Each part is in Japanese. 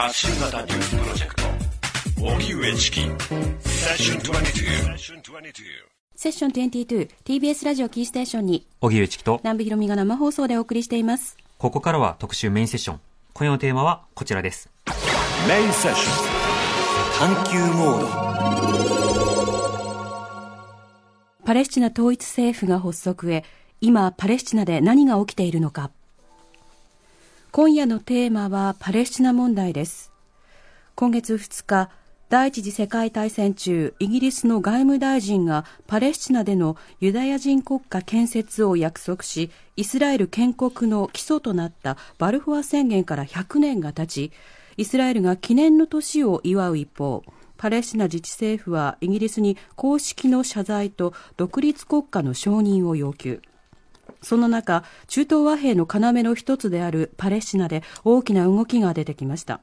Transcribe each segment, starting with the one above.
発信型ニュースプロジェクト。荻上チキ。セッション22セッション 22TBS ラジオキーステーションに。荻上チキと。南部ひろみが生放送でお送りしています。ここからは特集メインセッション。今夜のテーマはこちらです。メインセッション。探求モード。パレスチナ統一政府が発足へ今パレスチナで何が起きているのか今夜のテーマはパレスチナ問題です今月2日第一次世界大戦中、イギリスの外務大臣がパレスチナでのユダヤ人国家建設を約束し、イスラエル建国の基礎となったバルフォア宣言から100年が経ち、イスラエルが記念の年を祝う一方、パレスチナ自治政府はイギリスに公式の謝罪と独立国家の承認を要求。その中、中東和平の要の一つであるパレスチナで大きな動きが出てきました。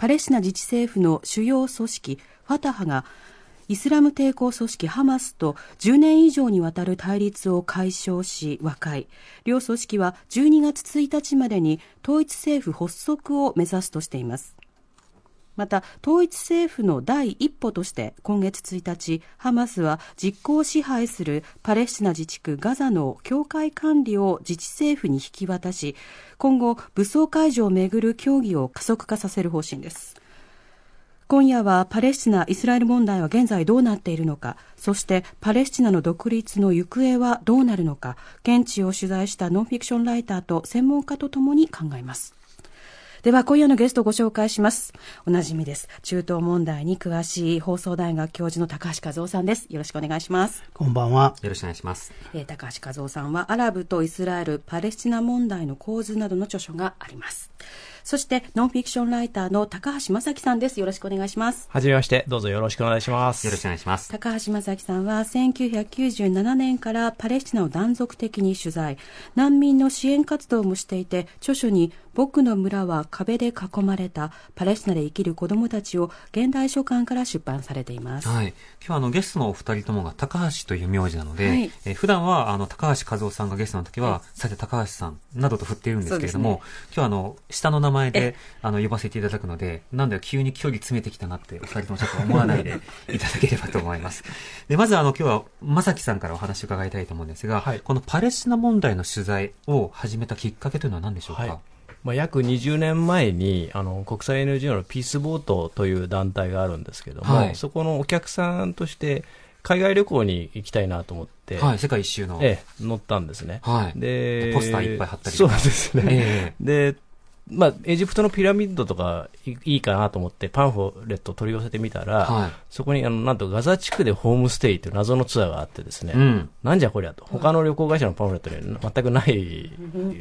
パレスチナ自治政府の主要組織ファタハがイスラム抵抗組織ハマスと10年以上にわたる対立を解消し和解両組織は12月1日までに統一政府発足を目指すとしていますまた統一政府の第一歩として今月1日ハマスは実効支配するパレスチナ自治区ガザの境界管理を自治政府に引き渡し今後武装解除をめぐる協議を加速化させる方針です今夜はパレスチナ・イスラエル問題は現在どうなっているのか、そしてパレスチナの独立の行方はどうなるのか、現地を取材したノンフィクションライターと専門家とともに考えます。では今夜のゲストをご紹介します。おなじみです。中東問題に詳しい放送大学教授の高橋和夫さんです。よろしくお願いします。こんばんは。よろしくお願いします。えー、高橋和夫さんはアラブとイスラエル、パレスチナ問題の構図などの著書があります。そしてノンフィクションライターの高橋正樹さんです。よろしくお願いします。はじめまして、どうぞよろしくお願いします。よろしくお願いします。高橋正樹さんは1997年からパレスチナを断続的に取材、難民の支援活動もしていて、著書に僕の村は壁で囲まれたパレスチナで生きる子供たちを現代書館から出版されています。はい。今日はあのゲストのお二人ともが高橋という名字なので、はい、え普段はあの高橋和夫さんがゲストの時は、さて高橋さんなどと振っているんですけれども、ね、今日はあの下の名前であの呼ばせていただくので、なんだよ急に距離詰めてきたなってお二人ともちょっと思わないで いただければと思います。でまずあの今日は正樹さんからお話を伺いたいと思うんですが、はい、このパレスチナ問題の取材を始めたきっかけというのは何でしょうか？はい。まあ、約20年前にあの国際 NGO のピースボートという団体があるんですけども、はい、そこのお客さんとして海外旅行に行きたいなと思って、はい、世界一周の、ええ、乗ったんですね、はい、でポスターいっぱい貼ったりそうですね、えー、でまあ、エジプトのピラミッドとかいいかなと思ってパンフレット取り寄せてみたら、はい、そこにあのなんとガザ地区でホームステイという謎のツアーがあってですね、うん、なんじゃこりゃと。他の旅行会社のパンフレットに全くない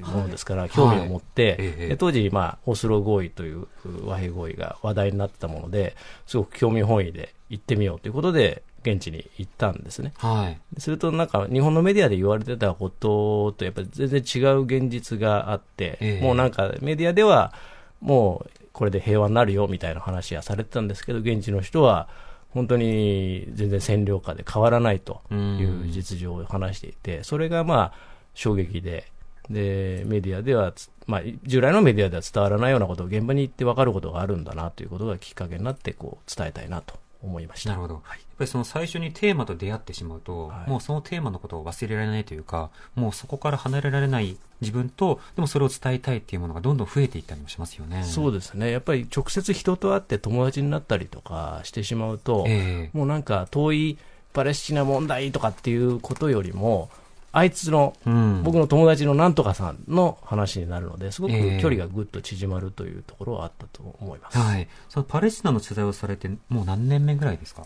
ものですから、興味を持って、はい、当時、まあ、オスロ合意という和平合意が話題になってたものですごく興味本位で行ってみようということで現地に行ったんですね。はい。するとなんか日本のメディアで言われてたこととやっぱり全然違う現実があって、えー、もうなんかメディアではもうこれで平和になるよみたいな話はされてたんですけど、現地の人は本当に全然占領下で変わらないという実情を話していて、それがまあ衝撃で、で、メディアでは、まあ、従来のメディアでは伝わらないようなことを現場に行って分かることがあるんだなということがきっかけになって、こう、伝えたいなと思いました。なるほど。はい、やっぱりその最初にテーマと出会ってしまうと、はい、もうそのテーマのことを忘れられないというか、もうそこから離れられない自分と、でもそれを伝えたいっていうものがどんどん増えていったりもしますよね。そうですね。やっぱり直接人と会って友達になったりとかしてしまうと、えー、もうなんか遠いパレスチナ問題とかっていうことよりも、あいつの、うん、僕の友達のなんとかさんの話になるので、すごく距離がぐっと縮まるというところはあったと思います。はい。そのパレスチナの取材をされて、もう何年目ぐらいですか？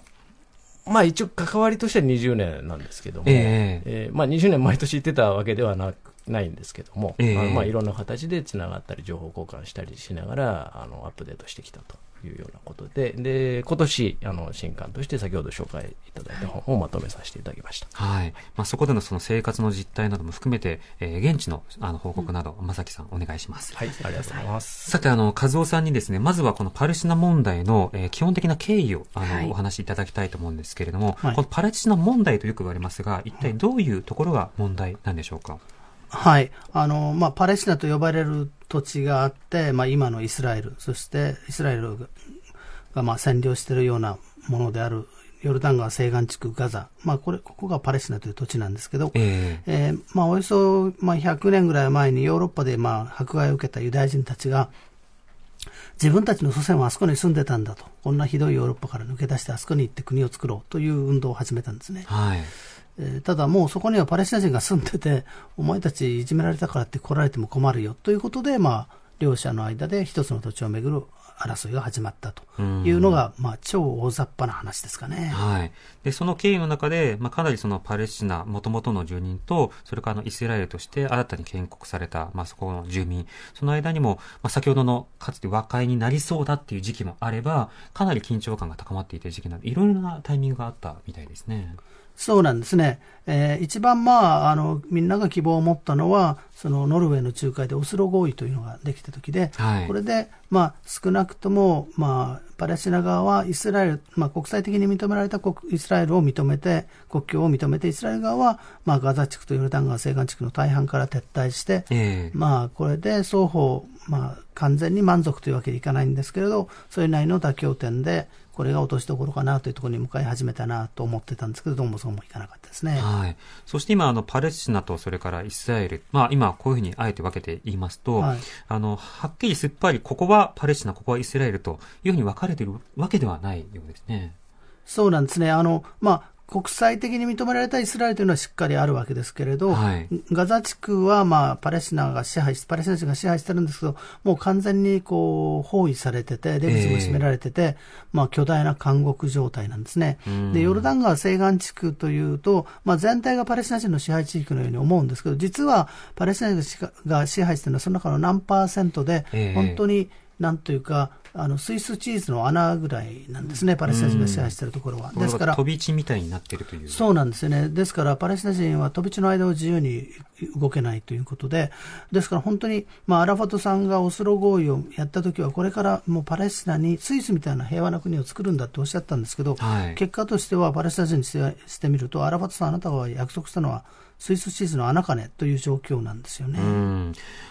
まあ一応関わりとしては20年なんですけども、えー、えー、まあ20年毎年行ってたわけではなないんですけども、えー、まあいろんな形でつながったり情報交換したりしながらあのアップデートしてきたというようなことで、で、今年、あの、新刊として先ほど紹介いただいた本をまとめさせていただきました。はい。まあ、そこでのその生活の実態なども含めて、えー、現地のあの報告など、うん、正樹さんお願いします。はい、ありがとうございます。さて、あの、和夫さんにですね、まずはこのパレスチナ問題の、えー、基本的な経緯を、あの、はい、お話しいただきたいと思うんですけれども、はい、このパレスチナ問題とよく言われますが、一体どういうところが問題なんでしょうか？はい。あの、まあ、パレスチナと呼ばれる土地があって、まあ、今のイスラエル、そしてイスラエルが、まあ、占領しているようなものであるヨルダン川西岸地区ガザ、まあ、これここがパレスチナという土地なんですけど、えー、えー、まあ、およそ、まあ、100年ぐらい前にヨーロッパで、まあ、迫害を受けたユダヤ人たちが、自分たちの祖先はあそこに住んでたんだと、こんなひどいヨーロッパから抜け出してあそこに行って国を作ろうという運動を始めたんですね。はいえー、ただもうそこにはパレスチナ人が住んでて、お前たちいじめられたからって来られても困るよということで、まあ、両者の間で一つの土地をめぐる争いが始まったというのが、まあ、超大雑把な話ですかね。はい。で、その経緯の中で、まあ、かなりそのパレスチナ、もともとの住人と、それからのイスラエルとして新たに建国された、まあ、そこの住民、その間にも、まあ、先ほどのかつて和解になりそうだっていう時期もあれば、かなり緊張感が高まっていた時期など、いろいろなタイミングがあったみたいですね。そうなんですね。えー、一番まあ、あの、みんなが希望を持ったのは、そのノルウェーの仲介でオスロ合意というのができた時で、はい、これで、まあ、少なくとも、まあ、パレスチナ側はイスラエル、まあ、国際的に認められた国イスラエルを認めて、国境を認めて、イスラエル側は、まあ、ガザ地区とヨルダン川西岸地区の大半から撤退して、えー、まあ、これで双方、まあ、完全に満足というわけにいかないんですけれど、それなりの妥協点で、これが落としどころかなというところに向かい始めたなと思ってたんですけど、どうもそうもいかなかったですね。はい。そして今、あの、パレスチナとそれからイスラエル、まあ今こういうふうにあえて分けて言いますと、はい、あの、はっきりすっぱり、ここはパレスチナ、ここはイスラエルというふうに分かれているわけではないようですね。そうなんですね。あの、まあ、国際的に認められたイスラエルというのはしっかりあるわけですけれど、はい、ガザ地区は、まあ、パレスチナが支配し、パレスチナ人が支配してるんですけど、もう完全にこう包囲されてて、出口も閉められてて、えー、まあ、巨大な監獄状態なんですね。で、ヨルダン川西岸地区というと、まあ、全体がパレスチナ人の支配地域のように思うんですけど、実はパレスチナ人が支配しているのはその中の何パーセントで、本当に、なんというか、あのスイスチーズの穴ぐらいなんですね、パレスチナ人が支配しているところは。ですから、飛び地みたいになってるという。そうなんですよね、ですから、パレスチナ人は飛び地の間を自由に動けないということで、ですから本当に、まあ、アラファトさんがオスロ合意をやったときは、これからもうパレスチナにスイスみたいな平和な国を作るんだっておっしゃったんですけど、はい、結果としては、パレスチナ人にしてみると、アラファトさん、あなたが約束したのは、スイスチーズの穴金という状況なんですよね。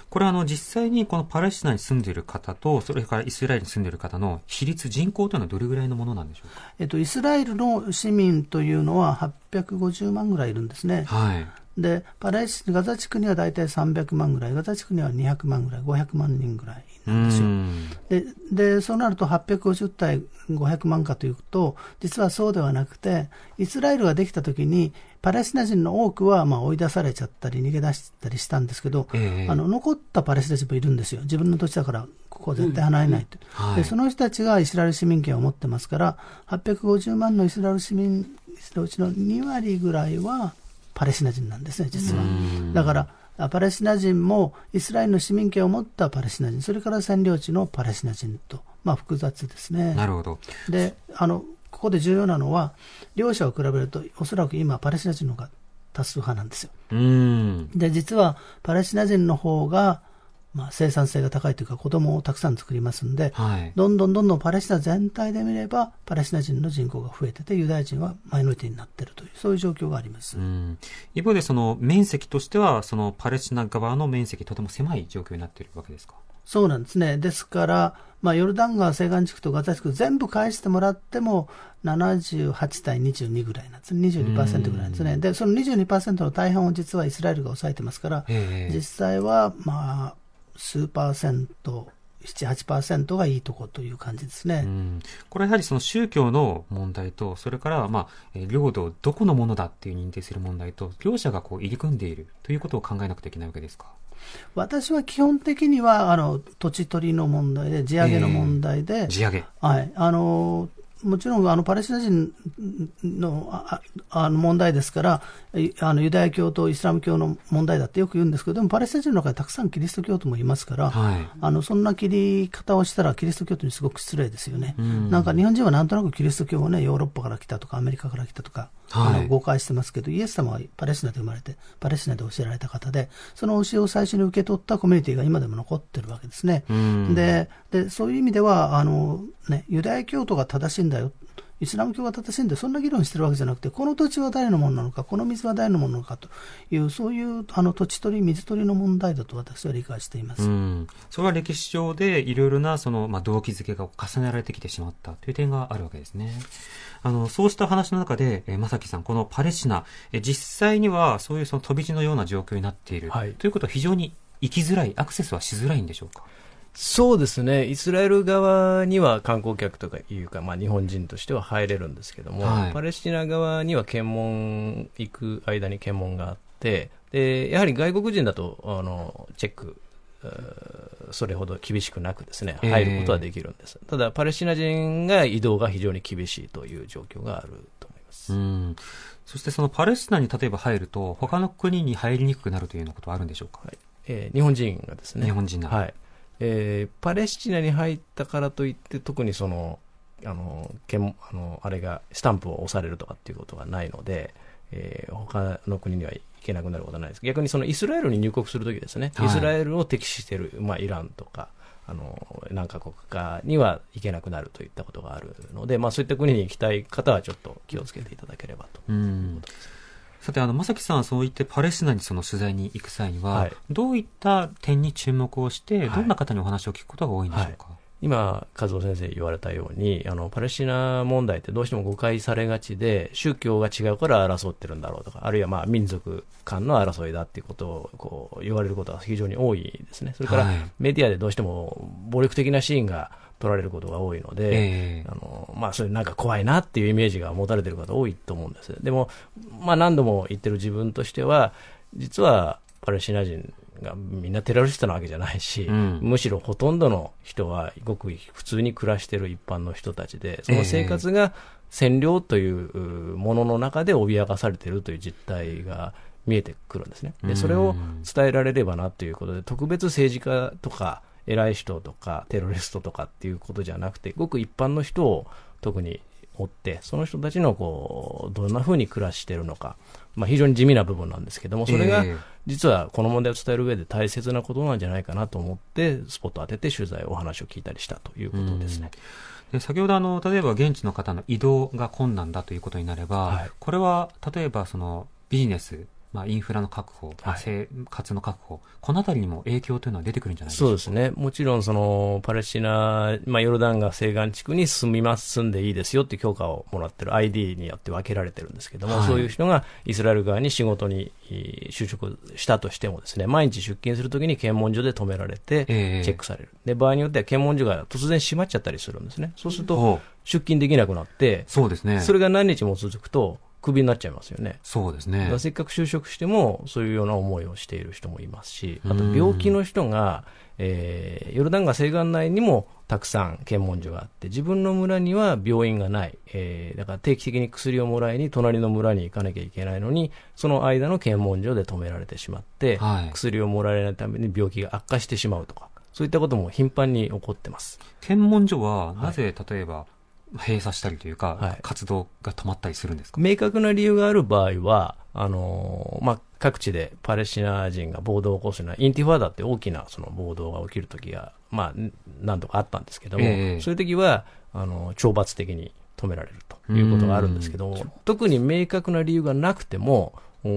これはあの実際にこのパレスチナに住んでいる方と、それからイスラエルに住んでいる方の比率、人口というのはどれぐらいのものなんでしょうか、えっと、イスラエルの市民というのは850万ぐらいいるんですね。はいでパレスガザ地区には大体300万ぐらい、ガザ地区には200万ぐらい、500万人ぐらいなんですよ。でで、そうなると850対500万かというと、実はそうではなくて、イスラエルができたときに、パレスチナ人の多くはまあ追い出されちゃったり、逃げ出したりしたんですけど、えー、あの残ったパレスチナ人もいるんですよ、自分の土地だから、ここは絶対離れないと、うんはい、で、その人たちがイスラエル市民権を持ってますから、850万のイスラエル市民のうちの2割ぐらいはパレスチナ人なんですね、実は。だからパレスチナ人もイスラエルの市民権を持ったパレスチナ人、それから占領地のパレスチナ人と、まあ、複雑ですね。なるほど。で、あの、ここで重要なのは、両者を比べると、おそらく今、パレスチナ人の方が多数派なんですよ。で、実は、パレスチナ人の方が、まあ、生産性が高いというか、子供をたくさん作りますんで、はい、どんどんどんどんパレスチナ全体で見れば、パレスチナ人の人口が増えてて、ユダヤ人はマイノリティになっているという、そういう状況があります。一方で、その面積としては、そのパレスチナ側の面積、とても狭い状況になっているわけですか？そうなんですね。ですから、まあ、ヨルダン川西岸地区とガザ地区全部返してもらっても、78対22ぐらいなんですね。22%ぐらいなんですね。で、その22%の大半を実はイスラエルが抑えてますから、実際は、まあ、数パーセント、7、8%がいいとこという感じですね。これはやはりその宗教の問題と、それから、まあ、領土をどこのものだっていう認定する問題と、両者がこう入り組んでいるということを考えなくてはいけないわけですか？私は基本的にはあの土地取りの問題で、地上げの問題で、えー、地上げ。はい。あのもちろんあのパレスチナ人のああの問題ですから、あのユダヤ教とイスラム教の問題だってよく言うんですけど、でもパレスチナ人の中にたくさんキリスト教徒もいますから、はい、あのそんな切り方をしたらキリスト教徒にすごく失礼ですよね。ん。なんか日本人はなんとなくキリスト教をね、ヨーロッパから来たとか、アメリカから来たとか、はい、誤解してますけど、イエス様はパレスチナで生まれて、パレスチナで教えられた方で、その教えを最初に受け取ったコミュニティが今でも残ってるわけですね。ででそういう意味ではあの、ね、ユダヤ教徒が正しいんだよ。イスラム教が正しいんで、そんな議論してるわけじゃなくて、この土地は誰のものなのか、この水は誰のものなのかという、そういうあの土地取り、水取りの問題だと私は理解しています。それは歴史上でいろいろなその、まあ、動機づけが重ねられてきてしまったという点があるわけですね。あの、そうした話の中で、えー、正樹さん、このパレスチナ、えー、実際にはそういうその飛び地のような状況になっている、はい、ということは非常に行きづらい、アクセスはしづらいんでしょうか？そうですね、イスラエル側には観光客とかいうか、まあ、日本人としては入れるんですけども、はい、パレスチナ側には検問、行く間に検問があって、でやはり外国人だとあのチェック、それほど厳しくなくですね入ることはできるんです、えー、ただ、パレスチナ人が移動が非常に厳しいという状況があると思います。うん。そしてそのパレスチナに例えば入ると、他の国に入りにくくなるというようなことはあるんでしょうか、はい。えー、日本人がですね、日本人はいえー、パレスチナに入ったからといって、特にその、あの、けんあのあれが、スタンプを押されるとかっていうことがないので、えー、他の国には行けなくなることはないです。逆にそのイスラエルに入国するときですね、はい、イスラエルを敵視している、まあ、イランとか、あの何カ国かには行けなくなるといったことがあるので、まあ、そういった国に行きたい方はちょっと気をつけていただければということです。さて、あの、まさきさん、そういってパレスチナにその取材に行く際には、はい、どういった点に注目をして、どんな方にお話を聞くことが多いんでしょうか、はい。今、和夫先生言われたように、あの、パレスチナ問題ってどうしても誤解されがちで、宗教が違うから争ってるんだろうとか、あるいはまあ民族間の争いだっていうことをこう言われることが非常に多いですね。それからメディアでどうしても暴力的なシーンが取られることが多いので、えー、あのまあ、それなんか怖いなっていうイメージが持たれてる方多いと思うんです。でも、まあ、何度も言ってる自分としては、実はパレスチナ人がみんなテロリストなわけじゃないし、うん、むしろほとんどの人はごく普通に暮らしている一般の人たちで、その生活が占領というものの中で脅かされているという実態が見えてくるんですね。で、それを伝えられればなということで、特別政治家とか、偉い人とかテロリストとかっていうことじゃなくて、ごく一般の人を特に追って、その人たちのこう、どんな風に暮らしているのか、まあ非常に地味な部分なんですけども、それが実はこの問題を伝える上で大切なことなんじゃないかなと思って、スポット当てて取材、お話を聞いたりしたということですね。で先ほどあの、例えば現地の方の移動が困難だということになれば、はい、これは例えばそのビジネスまあ、インフラの確保、はい、生活の確保、このあたりにも影響というのは出てくるんじゃないそうですね、もちろんそのパレスチナ、まあ、ヨルダン川西岸地区に住みます、住んでいいですよって許可をもらってる ID によって分けられてるんですけども、はい、そういう人がイスラエル側に仕事に就職したとしてもですね、毎日出勤するときに検問所で止められて、チェックされる、えー、で場合によっては検問所が突然閉まっちゃったりするんですね、そうすると出勤できなくなって、そうですね、それが何日も続くと、クビになっちゃいますよね。そうですね。せっかく就職しても、そういうような思いをしている人もいますし、あと病気の人が、えー、ヨルダン川西岸内にもたくさん検問所があって、自分の村には病院がない。えー、だから定期的に薬をもらいに隣の村に行かなきゃいけないのに、その間の検問所で止められてしまって、はい、薬をもらえないために病気が悪化してしまうとか、そういったことも頻繁に起こってます。検問所は、なぜ、例えば、閉鎖したりというか、はい、活動が止まったりするんですか？明確な理由がある場合は、あのー、まあ、各地でパレスチナ人が暴動を起こすような、インティファーダって大きなその暴動が起きるときが、まあ、何度かあったんですけども、えー、そういうときは、あの、懲罰的に止められるということがあるんですけども、特に明確な理由がなくても、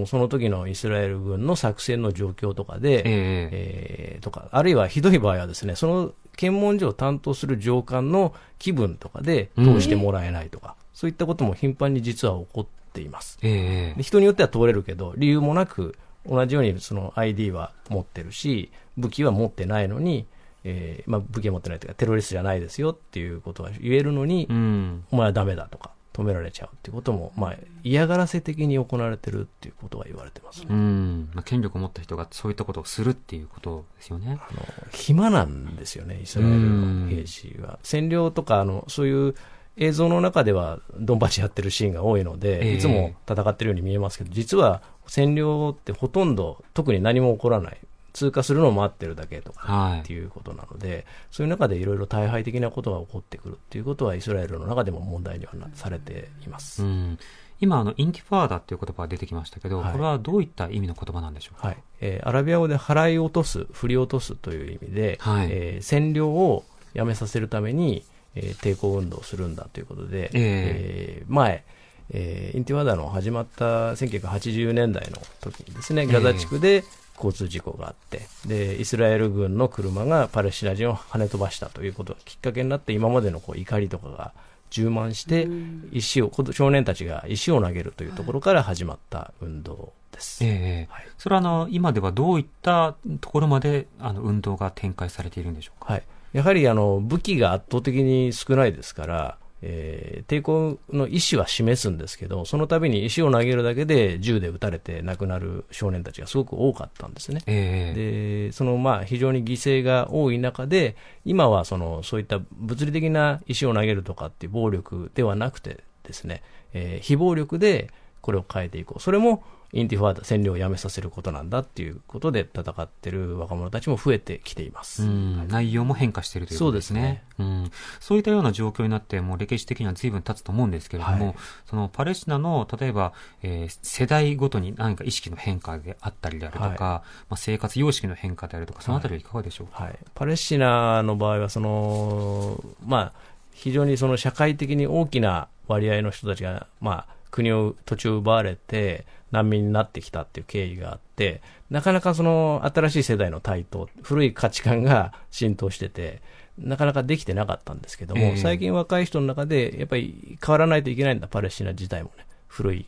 その時のイスラエル軍の作戦の状況とかで、えー、えー、とか、あるいはひどい場合はですね、その検問所を担当する上官の気分とかで通してもらえないとか、うん、そういったことも頻繁に実は起こっています、えー、人によっては通れるけど、理由もなく、同じようにその ID は持ってるし、武器は持ってないのに、えーまあ、武器は持ってないというか、テロリストじゃないですよっていうことは言えるのに、うん、お前はダメだとか、止められちゃうっていうことも、まあ、嫌がらせ的に行われてるっていうことが言われてます、ね、うんまあ、権力を持った人がそういったことをするっていうことですよね。あの暇なんですよね、イスラエルの兵士は。占領とかあの、そういう映像の中ではドンパチやってるシーンが多いので、いつも戦ってるように見えますけど、実は占領ってほとんど特に何も起こらない。通過するのを待ってるだけとかっていうことなので、はい、そういう中でいろいろ大敗的なことが起こってくるっていうことはイスラエルの中でも問題にはされています。うん。今、あの、インティファーダっていう言葉が出てきましたけど、はい、これはどういった意味の言葉なんでしょうか、はい。えー、アラビア語で払い落とす、振り落とすという意味で、はい、えー、占領をやめさせるために、えー、抵抗運動をするんだということで、えー、前、えー、インティファダの始まった1980年代の時にですね、ガザ地区で交通事故があって、で、イスラエル軍の車がパレスチナ人を跳ね飛ばしたということがきっかけになって、今までのこう怒りとかが充満して、石を、少年たちが石を投げるというところから始まった運動です。えー、はい、それはあの、今ではどういったところまであの運動が展開されているんでしょうか？はい。やはりあの武器が圧倒的に少ないですから、えー、抵抗の意思は示すんですけど、その度に石を投げるだけで銃で撃たれて亡くなる少年たちがすごく多かったんですね。えー、で、そのまあ非常に犠牲が多い中で、今はそのそういった物理的な石を投げるとかっていう暴力ではなくてですね、えー、非暴力でこれを変えていこう。それもインティファーダ占領をやめさせることなんだっていうことで戦ってる若者たちも増えてきています。内容も変化しているということですね。そうですね。うん。そういったような状況になって、もう歴史的には随分経つと思うんですけれども、はい、そのパレスチナの、例えば、えー、世代ごとに何か意識の変化であったりであるとか、はい、まあ、生活様式の変化であるとか、そのあたりはいかがでしょうか、はい、パレスチナの場合は、その、まあ、非常にその社会的に大きな割合の人たちが、まあ、国を土地を奪われて難民になってきたっていう経緯があって、なかなかその新しい世代の台頭、古い価値観が浸透してて、なかなかできてなかったんですけども、えー、最近若い人の中で、やっぱり変わらないといけないんだ、パレスチナ自体もね。古い、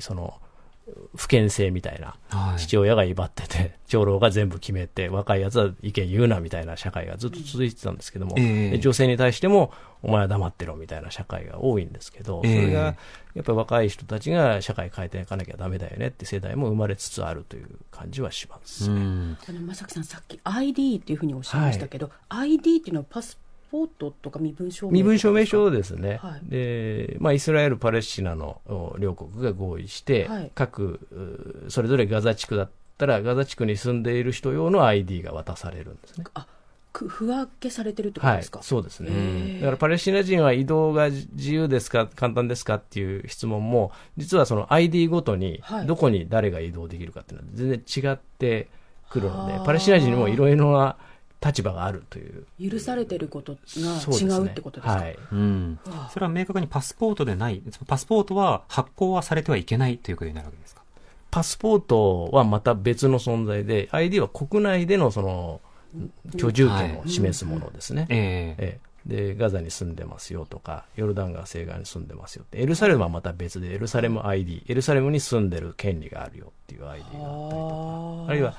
その、不健性みたいな、父親が威張ってて、長老が全部決めて、若いやつは意見言うなみたいな社会がずっと続いてたんですけども、えー、女性に対しても、お前は黙ってろみたいな社会が多いんですけど、それが、やっぱり若い人たちが社会変えていかなきゃだめだよねって世代も生まれつつあるという感じはします、ね。あの正木さん、さっき ID っていうふうにおっしゃいましたけど、はい、ID っていうのはパスポートとか。身分証明身分証明書ですね、はい、でまあ、イスラエル、パレスチナの両国が合意して、はい、各それぞれガザ地区だったら、ガザ地区に住んでいる人用の ID が渡されるんですね。あ区分けされてるってことですか、はい、そうですね。だからパレスチナ人は移動が自由ですか、簡単ですかっていう質問も、実はその ID ごとに、どこに誰が移動できるかっていうのは全然違ってくるので、パレスチナ人にもいろいろな立場があるという。許されてることが違うってことですか、ね、はい、うん、それは明確にパスポートでない。パスポートは発行はされてはいけないということになるわけですか？パスポートはまた別の存在で ID は国内でのその居住権を示すものですね、はい、えー、えーで、ガザに住んでますよとか、ヨルダン川西岸に住んでますよって、エルサレムはまた別で、エルサレム ID、エルサレムに住んでる権利があるよっていう ID があったりとか、あるいは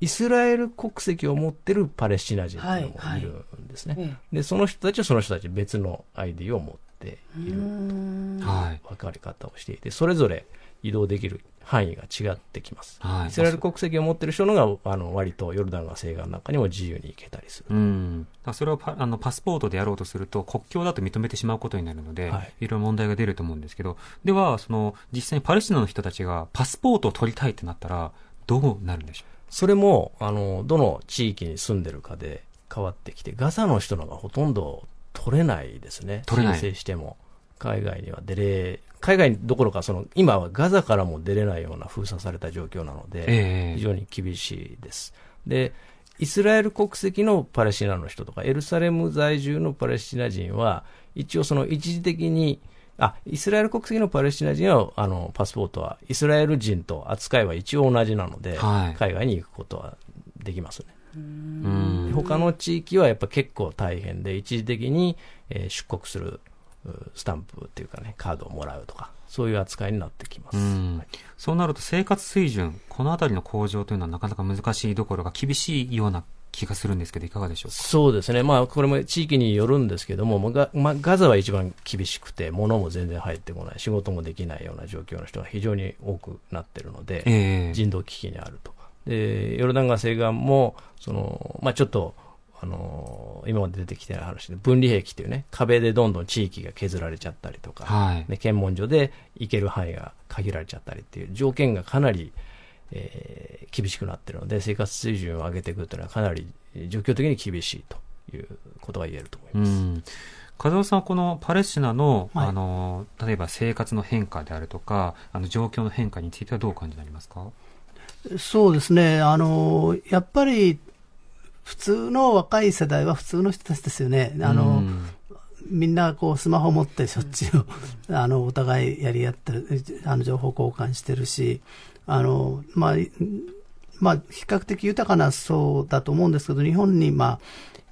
イスラエル国籍を持ってるパレスチナ人っていうのもいるんですね。はいはい、で、その人たちはその人たち別の ID を持っている分かり方をしていて、それぞれ移動できる範囲が違ってきます。はい、イスラエル国籍を持ってる人のが、あの、割とヨルダン川西岸なんかにも自由に行けたりする。うん。それをパあのパスポートでやろうとすると、国境だと認めてしまうことになるので、はい、いろいろ問題が出ると思うんですけど、では、その、実際にパレスチナの人たちがパスポートを取りたいってなったら、どうなるんでしょう？それも、あの、どの地域に住んでるかで変わってきて、ガザの人のがほとんど取れないですね。申請しても。海外には出れ、海外どころか、その、今はガザからも出れないような封鎖された状況なので、えー、非常に厳しいです。で、イスラエル国籍のパレスチナの人とか、エルサレム在住のパレスチナ人は、一応その一時的に、あ、イスラエル国籍のパレスチナ人は、あの、パスポートは、イスラエル人と扱いは一応同じなので、はい、海外に行くことはできますね。他の地域はやっぱ結構大変で、一時的に、えー、出国するスタンプっていうかね、カードをもらうとか、そういう扱いになってきます。はい、そうなると生活水準、このあたりの向上というのはなかなか難しいどころが厳しいような気がするんですけど、いかがでしょうか？そうですね、まあ、これも地域によるんですけども、ガ,、まあ、ガザは一番厳しくて、物も全然入ってこない、仕事もできないような状況の人が非常に多くなってるので、えー、人道危機にあると。でヨルダン川西岸もその、まあ、ちょっとあの今まで出てきてない話で分離壁っていうね壁でどんどん地域が削られちゃったりとか、はい、検問所で行ける範囲が限られちゃったりっていう条件がかなりえー、厳しくなっているので、生活水準を上げていくというのはかなり状況的に厳しいということが言えると思います。風間さん、このパレスチナのはい、あの例えば生活の変化であるとか、あの状況の変化についてはどう感じになりますか？そうですね、あのやっぱり普通の若い世代は普通の人たちですよね。あの、みんなこうスマホ持ってしょっちゅう、あの、お互いやり合ってる、あの、情報交換してるし、あの、まあ、まあ、比較的豊かな層だと思うんですけど、日本に、ま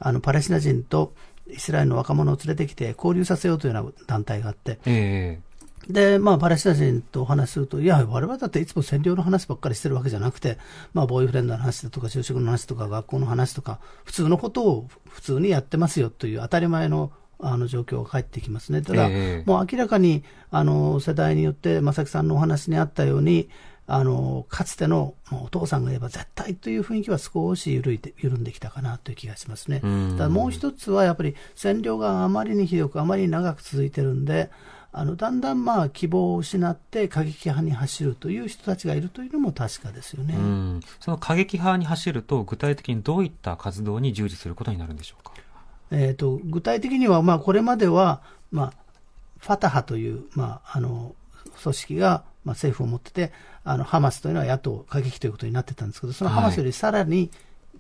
あ、あの、パレスチナ人とイスラエルの若者を連れてきて交流させようというような団体があって、えー、で、まあ、パレスチナ人とお話しすると、いや、我々だっていつも占領の話ばっかりしてるわけじゃなくて、まあ、ボーイフレンドの話だとか、就職の話とか、学校の話とか、普通のことを普通にやってますよという当たり前のあの状況が返ってきますね。ただ、えー、もう明らかに、あの、世代によって、正木さんのお話にあったように、あの、かつてのお父さんが言えば絶対という雰囲気は少し緩いて緩んできたかなという気がしますね。だもう一つはやっぱり占領があまりにひどく、あまりに長く続いてるんで、あのだんだんまあ希望を失って過激派に走るという人たちがいるというのも確かですよね。その過激派に走ると具体的にどういった活動に従事することになるんでしょうか？えーと、具体的にはまあこれまでは、まあ、ファタハという、まあ、あの組織がまあ、政府を持ってて、あの、ハマスというのは野党過激ということになってたんですけど、そのハマスよりさらに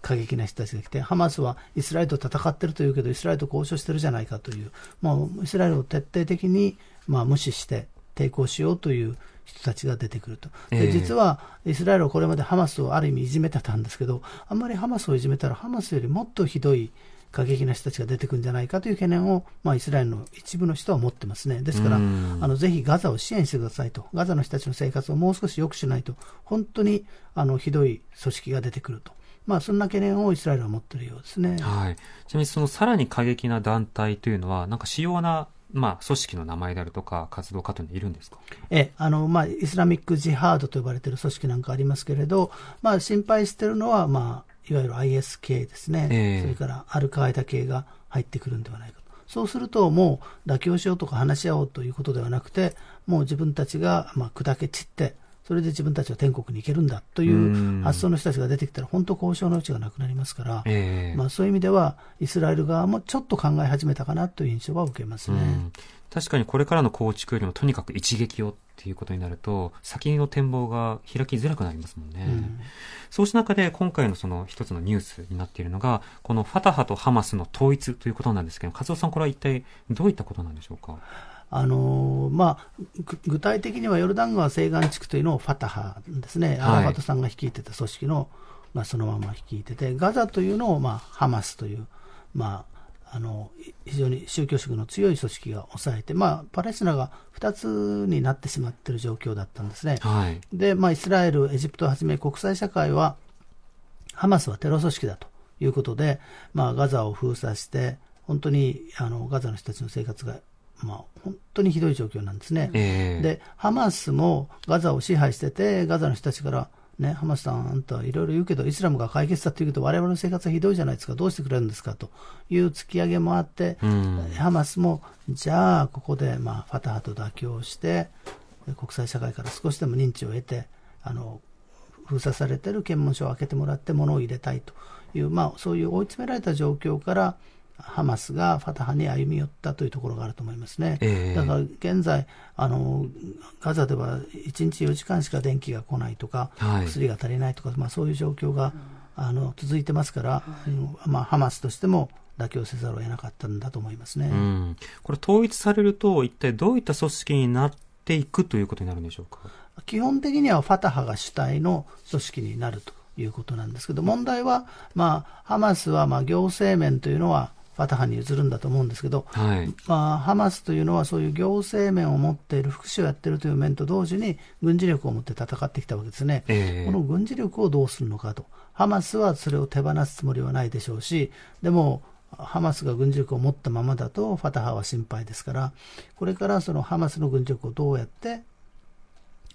過激な人たちが来て、はい、ハマスはイスラエルと戦ってるというけど、イスラエルと交渉してるじゃないかという、もうイスラエルを徹底的に、まあ、無視して抵抗しようという人たちが出てくると。で、実はイスラエルはこれまでハマスをある意味いじめてたんですけど、あんまりハマスをいじめたらハマスよりもっとひどい過激な人たちが出てくるんじゃないかという懸念を、まあ、イスラエルの一部の人は持ってますね。ですから、あのぜひガザを支援してくださいと、ガザの人たちの生活をもう少し良くしないと、本当にあのひどい組織が出てくると。まあ、そんな懸念をイスラエルは持っているようですね。はい。ちなみにそのさらに過激な団体というのは、なんか主要なまあ、組織の名前であるとか、活動家というのはいるんですか？えあの、まあ、イスラミックジハードと呼ばれている組織なんかありますけれど、まあ、心配しているのは、まあ、いわゆる IS 系ですね、えー、それからアルカイダ系が入ってくるんではないかと。そうすると、もう妥協しようとか話し合おうということではなくて、もう自分たちが、まあ、砕け散って、それで自分たちは天国に行けるんだという発想の人たちが出てきたら、本当交渉のうちがなくなりますから、えー、まあ、そういう意味では、イスラエル側もちょっと考え始めたかなという印象は受けますね。確かにこれからの構築よりもとにかく一撃をっていうことになると、先の展望が開きづらくなりますもんね。うん、そうした中で、今回のその一つのニュースになっているのが、このファタハとハマスの統一ということなんですけど、和夫さん、これは一体どういったことなんでしょうか？あのまあ、具体的にはヨルダン川西岸地区というのをファタハですね、アラファトさんが率いてた組織の、まあ、そのまま率いてて、ガザというのを、まあ、ハマスという、まあ、あの非常に宗教色の強い組織が抑えて、まあ、パレスチナが2つになってしまっている状況だったんですね。はい、で、まあ、イスラエル、エジプトをはじめ国際社会は、ハマスはテロ組織だということで、まあ、ガザを封鎖して、本当にあのガザの人たちの生活が、まあ、本当にひどい状況なんですね。えー、で、ハマスもガザを支配してて、ガザの人たちからね、ハマスさん、あんたいろいろ言うけど、イスラムが解決だって言うけど、我々の生活はひどいじゃないですか、どうしてくれるんですかという突き上げもあって、うん、ハマスも、じゃあ、ここで、まあ、ファタハと妥協して、国際社会から少しでも認知を得て、あの封鎖されている検問所を開けてもらって、物を入れたいという、まあ、そういう追い詰められた状況から、ハマスがファタハに歩み寄ったというところがあると思いますね。えー、だから現在あの、ガザでは1日4時間しか電気が来ないとか、はい、薬が足りないとか、まあ、そういう状況が、あの続いてますから、はい、まあ、ハマスとしても妥協せざるを得なかったんだと思いますね、うん、これ、統一されると、一体どういった組織になっていくということになるんでしょうか？基本的にはファタハが主体の組織になるということなんですけど、問題は、まあ、ハマスはまあ行政面というのは、ファタハに移るんだと思うんですけど、はい、まあ、ハマスというのはそういう行政面を持っている、福祉をやっているという面と同時に軍事力を持って戦ってきたわけですね、えー、この軍事力をどうするのかと、ハマスはそれを手放すつもりはないでしょうし、でも、ハマスが軍事力を持ったままだと、ファタハは心配ですから、これからそのハマスの軍事力をどうやって、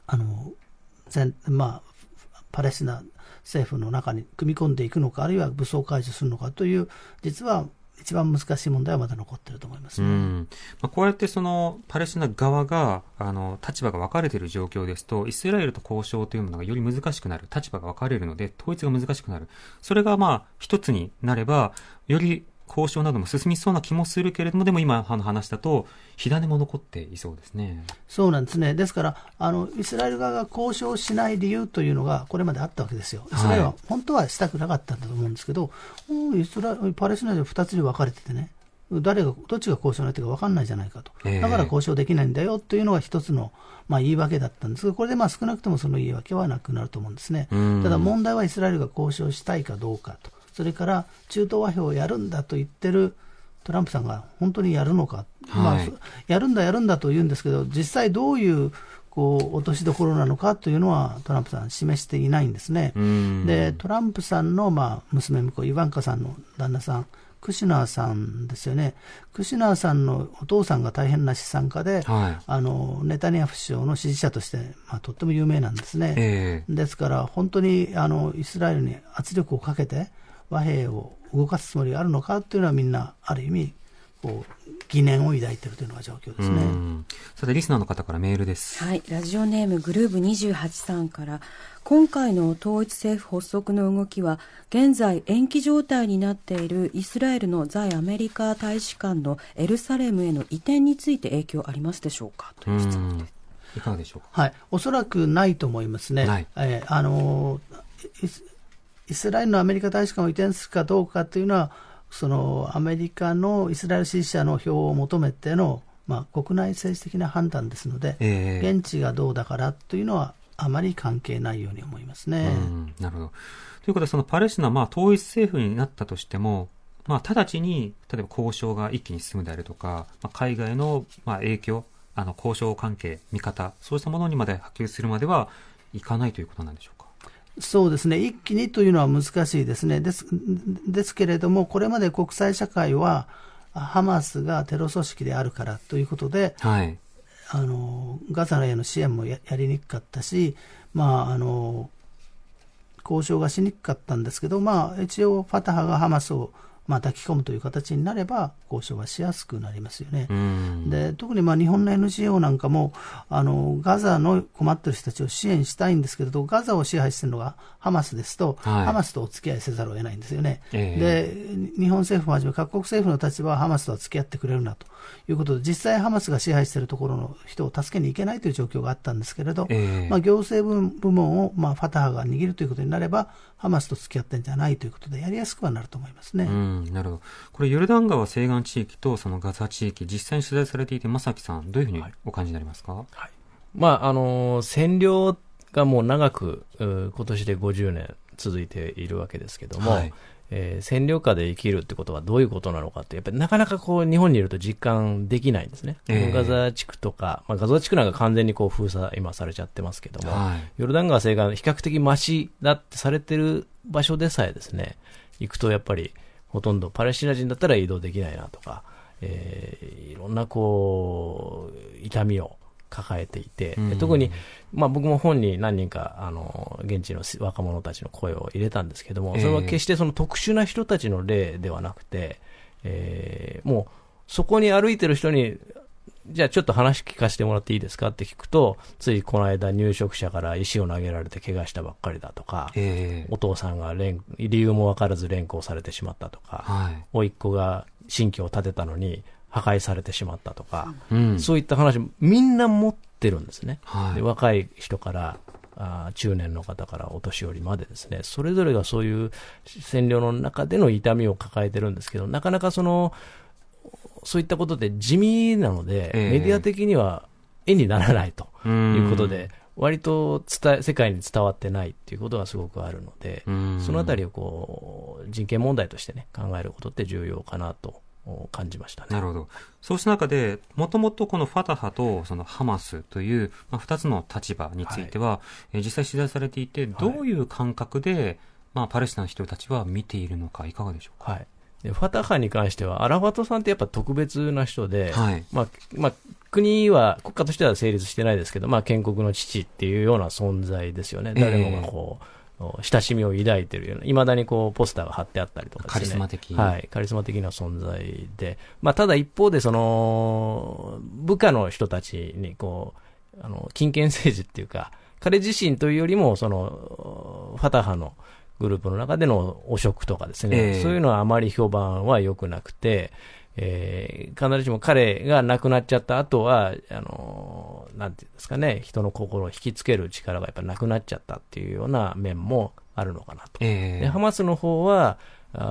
あの全まあ、パレスチナ政府の中に組み込んでいくのか、あるいは武装解除するのかという、実は一番難しい問題はまだ残っていると思います、ね、うん。まあ、こうやってそのパレスチナ側があの立場が分かれている状況ですと、イスラエルと交渉というものがより難しくなる、立場が分かれるので、統一が難しくなる、それがまあ一つになれば、より交渉なども進みそうな気もするけれども、でも今の話だと、火種も残っていそうですね。そうなんですね。ですから、あの、イスラエル側が交渉しない理由というのが、これまであったわけですよ。イスラエルは本当はしたくなかったんだと思うんですけど、はい、イスラパレスチナで2つに分かれててね、誰が、どっちが交渉の相手か分かんないじゃないかと。だから交渉できないんだよというのが一つの、まあ、言い訳だったんですが、これでまあ少なくともその言い訳はなくなると思うんですね。ただ問題はイスラエルが交渉したいかどうかと。それから中東和平をやるんだと言ってるトランプさんが本当にやるのか、はい、まあ、やるんだ、やるんだと言うんですけど、実際どういうこう落としどころなのかというのはトランプさん示していないんですね。でトランプさんの、まあ、娘婿イヴァンカさんの旦那さんクシュナーさんですよね、クシュナーさんのお父さんが大変な資産家で、はい、あのネタニヤフ首相の支持者として、まあ、とっても有名なんですね、えー、ですから本当にあのイスラエルに圧力をかけて、和平を動かすつもりがあるのかというのは、みんなある意味、こう疑念を抱いているというのが状況ですね。さて、リスナーの方からメールです。はい、ラジオネームグルーブ28さんから、今回の統一政府発足の動きは、現在延期状態になっているイスラエルの在アメリカ大使館のエルサレムへの移転について影響ありますでしょうかという質問です。いかがでしょうか？はい、おそらくないと思いますね。はい、えー、あのイスラエルのアメリカ大使館を移転するかどうかというのは、そのアメリカのイスラエル支持者の票を求めての、まあ、国内政治的な判断ですので、えー、現地がどうだからというのは、あまり関係ないように思いますね。なるほど。ということで、そのパレスチナ、まあ、統一政府になったとしても、まあ、直ちに、例えば交渉が一気に進むであるとか、まあ、海外の、まあ、影響、あの、交渉関係、見方、そうしたものにまで波及するまではいかないということなんでしょうか？そうですね、一気にというのは難しいですね。ですですけれども、これまで国際社会は、ハマスがテロ組織であるからということで、はい、あのガザへの支援もやりにくかったし、まあ、あの交渉がしにくかったんですけど、まあ、一応、ファタハがハマスをまあ、抱き込むという形になれば、交渉はしやすくなりますよね。で特にまあ日本の NGO なんかもあの、ガザの困っている人たちを支援したいんですけれど、ガザを支配しているのがハマスですと、はい、ハマスとお付き合いせざるを得ないんですよね。えー、で日本政府をはじめ各国政府の立場はハマスとは付き合ってくれるなということで、実際ハマスが支配しているところの人を助けに行けないという状況があったんですけれど、えー、まあ、行政部門をまあファタハが握るということになれば、ハマスと付き合ってんじゃないということで、やりやすくはなると思いますね。うん、なるほど。これ、ヨルダン川西岸地域とそのガザ地域、実際に取材されていて、正木さん、どういうふうにお感じになりますか、はい、はい、まあ、あの占領がもう長く、今年で50年続いているわけですけども、はいえー、占領下で生きるってことはどういうことなのかって、やっぱりなかなかこう日本にいると実感できないんですね。えー、ガザ地区とか、まあ、ガザ地区なんか完全にこう封鎖今されちゃってますけども、はい、ヨルダン川西岸比較的マシだってされてる場所でさえですね、行くとやっぱりほとんどパレスチナ人だったら移動できないなとか、えー、いろんなこう、痛みを抱えていて、うん、特に、まあ、僕も本に何人かあの現地の若者たちの声を入れたんですけども、それは決してその特殊な人たちの例ではなくて、えー、もうそこに歩いてる人に、じゃあちょっと話聞かせてもらっていいですかって聞くと、ついこの間入植者から石を投げられて怪我したばっかりだとか、えー、お父さんが連理由も分からず連行されてしまったとか、はい、甥っ子が新居を建てたのに破壊されてしまったとか、うん、そういった話、みんな持ってるんですね。はい、で若い人からあ中年の方からお年寄りまでですね、それぞれがそういう占領の中での痛みを抱えてるんですけど、なかなかその、そういったことで地味なので、えー、メディア的には絵にならないということで、割と伝え世界に伝わってないっていうことがすごくあるので、そのあたりをこう人権問題としてね、考えることって重要かなと感じましたね。なるほど。そうした中で、もともとこのファタハとそのハマスという、まあ、2つの立場については、はい、え実際取材されていて、どういう感覚で、はい、まあ、パレスチナの人たちは見ているのか、いかがでしょうか？はいでファタハに関しては、アラファトさんってやっぱ特別な人で、はい、まあまあ、国は、国家としては成立してないですけど、まあ、建国の父っていうような存在ですよね、誰もがこう、親しみを抱いているような、いまだにこうポスターが貼ってあったりとか、ね、カリスマ的。はい、カリスマ的な存在で、まあ、ただ一方で、その、部下の人たちに、こう、あの、金権政治っていうか、彼自身というよりも、その、ファタハの、グループの中での汚職とかですね、えー、そういうのはあまり評判は良くなくて、えー、必ずしも彼が亡くなっちゃった後は、あのー、なんていうんですかね、人の心を引きつける力がやっぱなくなっちゃったっていうような面もあるのかなと。えー、でハマスの方は、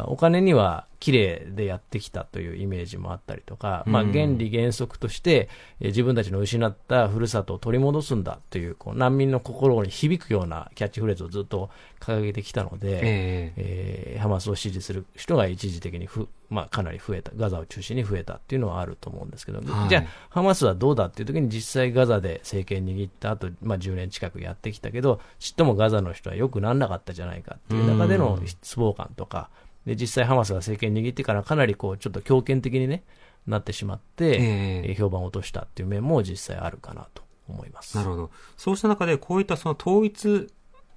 お金には綺麗でやってきたというイメージもあったりとか、まあ、原理原則として、自分たちの失ったふるさとを取り戻すんだというこう難民の心に響くようなキャッチフレーズをずっと掲げてきたので、えー、えー、ハマスを支持する人が一時的にふ、まあ、かなり増えた、ガザを中心に増えたっていうのはあると思うんですけど、はい、じゃあ、ハマスはどうだっていう時に実際ガザで政権握った後、まあ、10年近くやってきたけど、ちっともガザの人はよくなんなかったじゃないかっていう中での失望感とか、で、実際ハマスが政権握ってからかなりこう、ちょっと強権的にね、なってしまって、えー、評判を落としたっていう面も実際あるかなと思います。なるほど。そうした中で、こういったその統一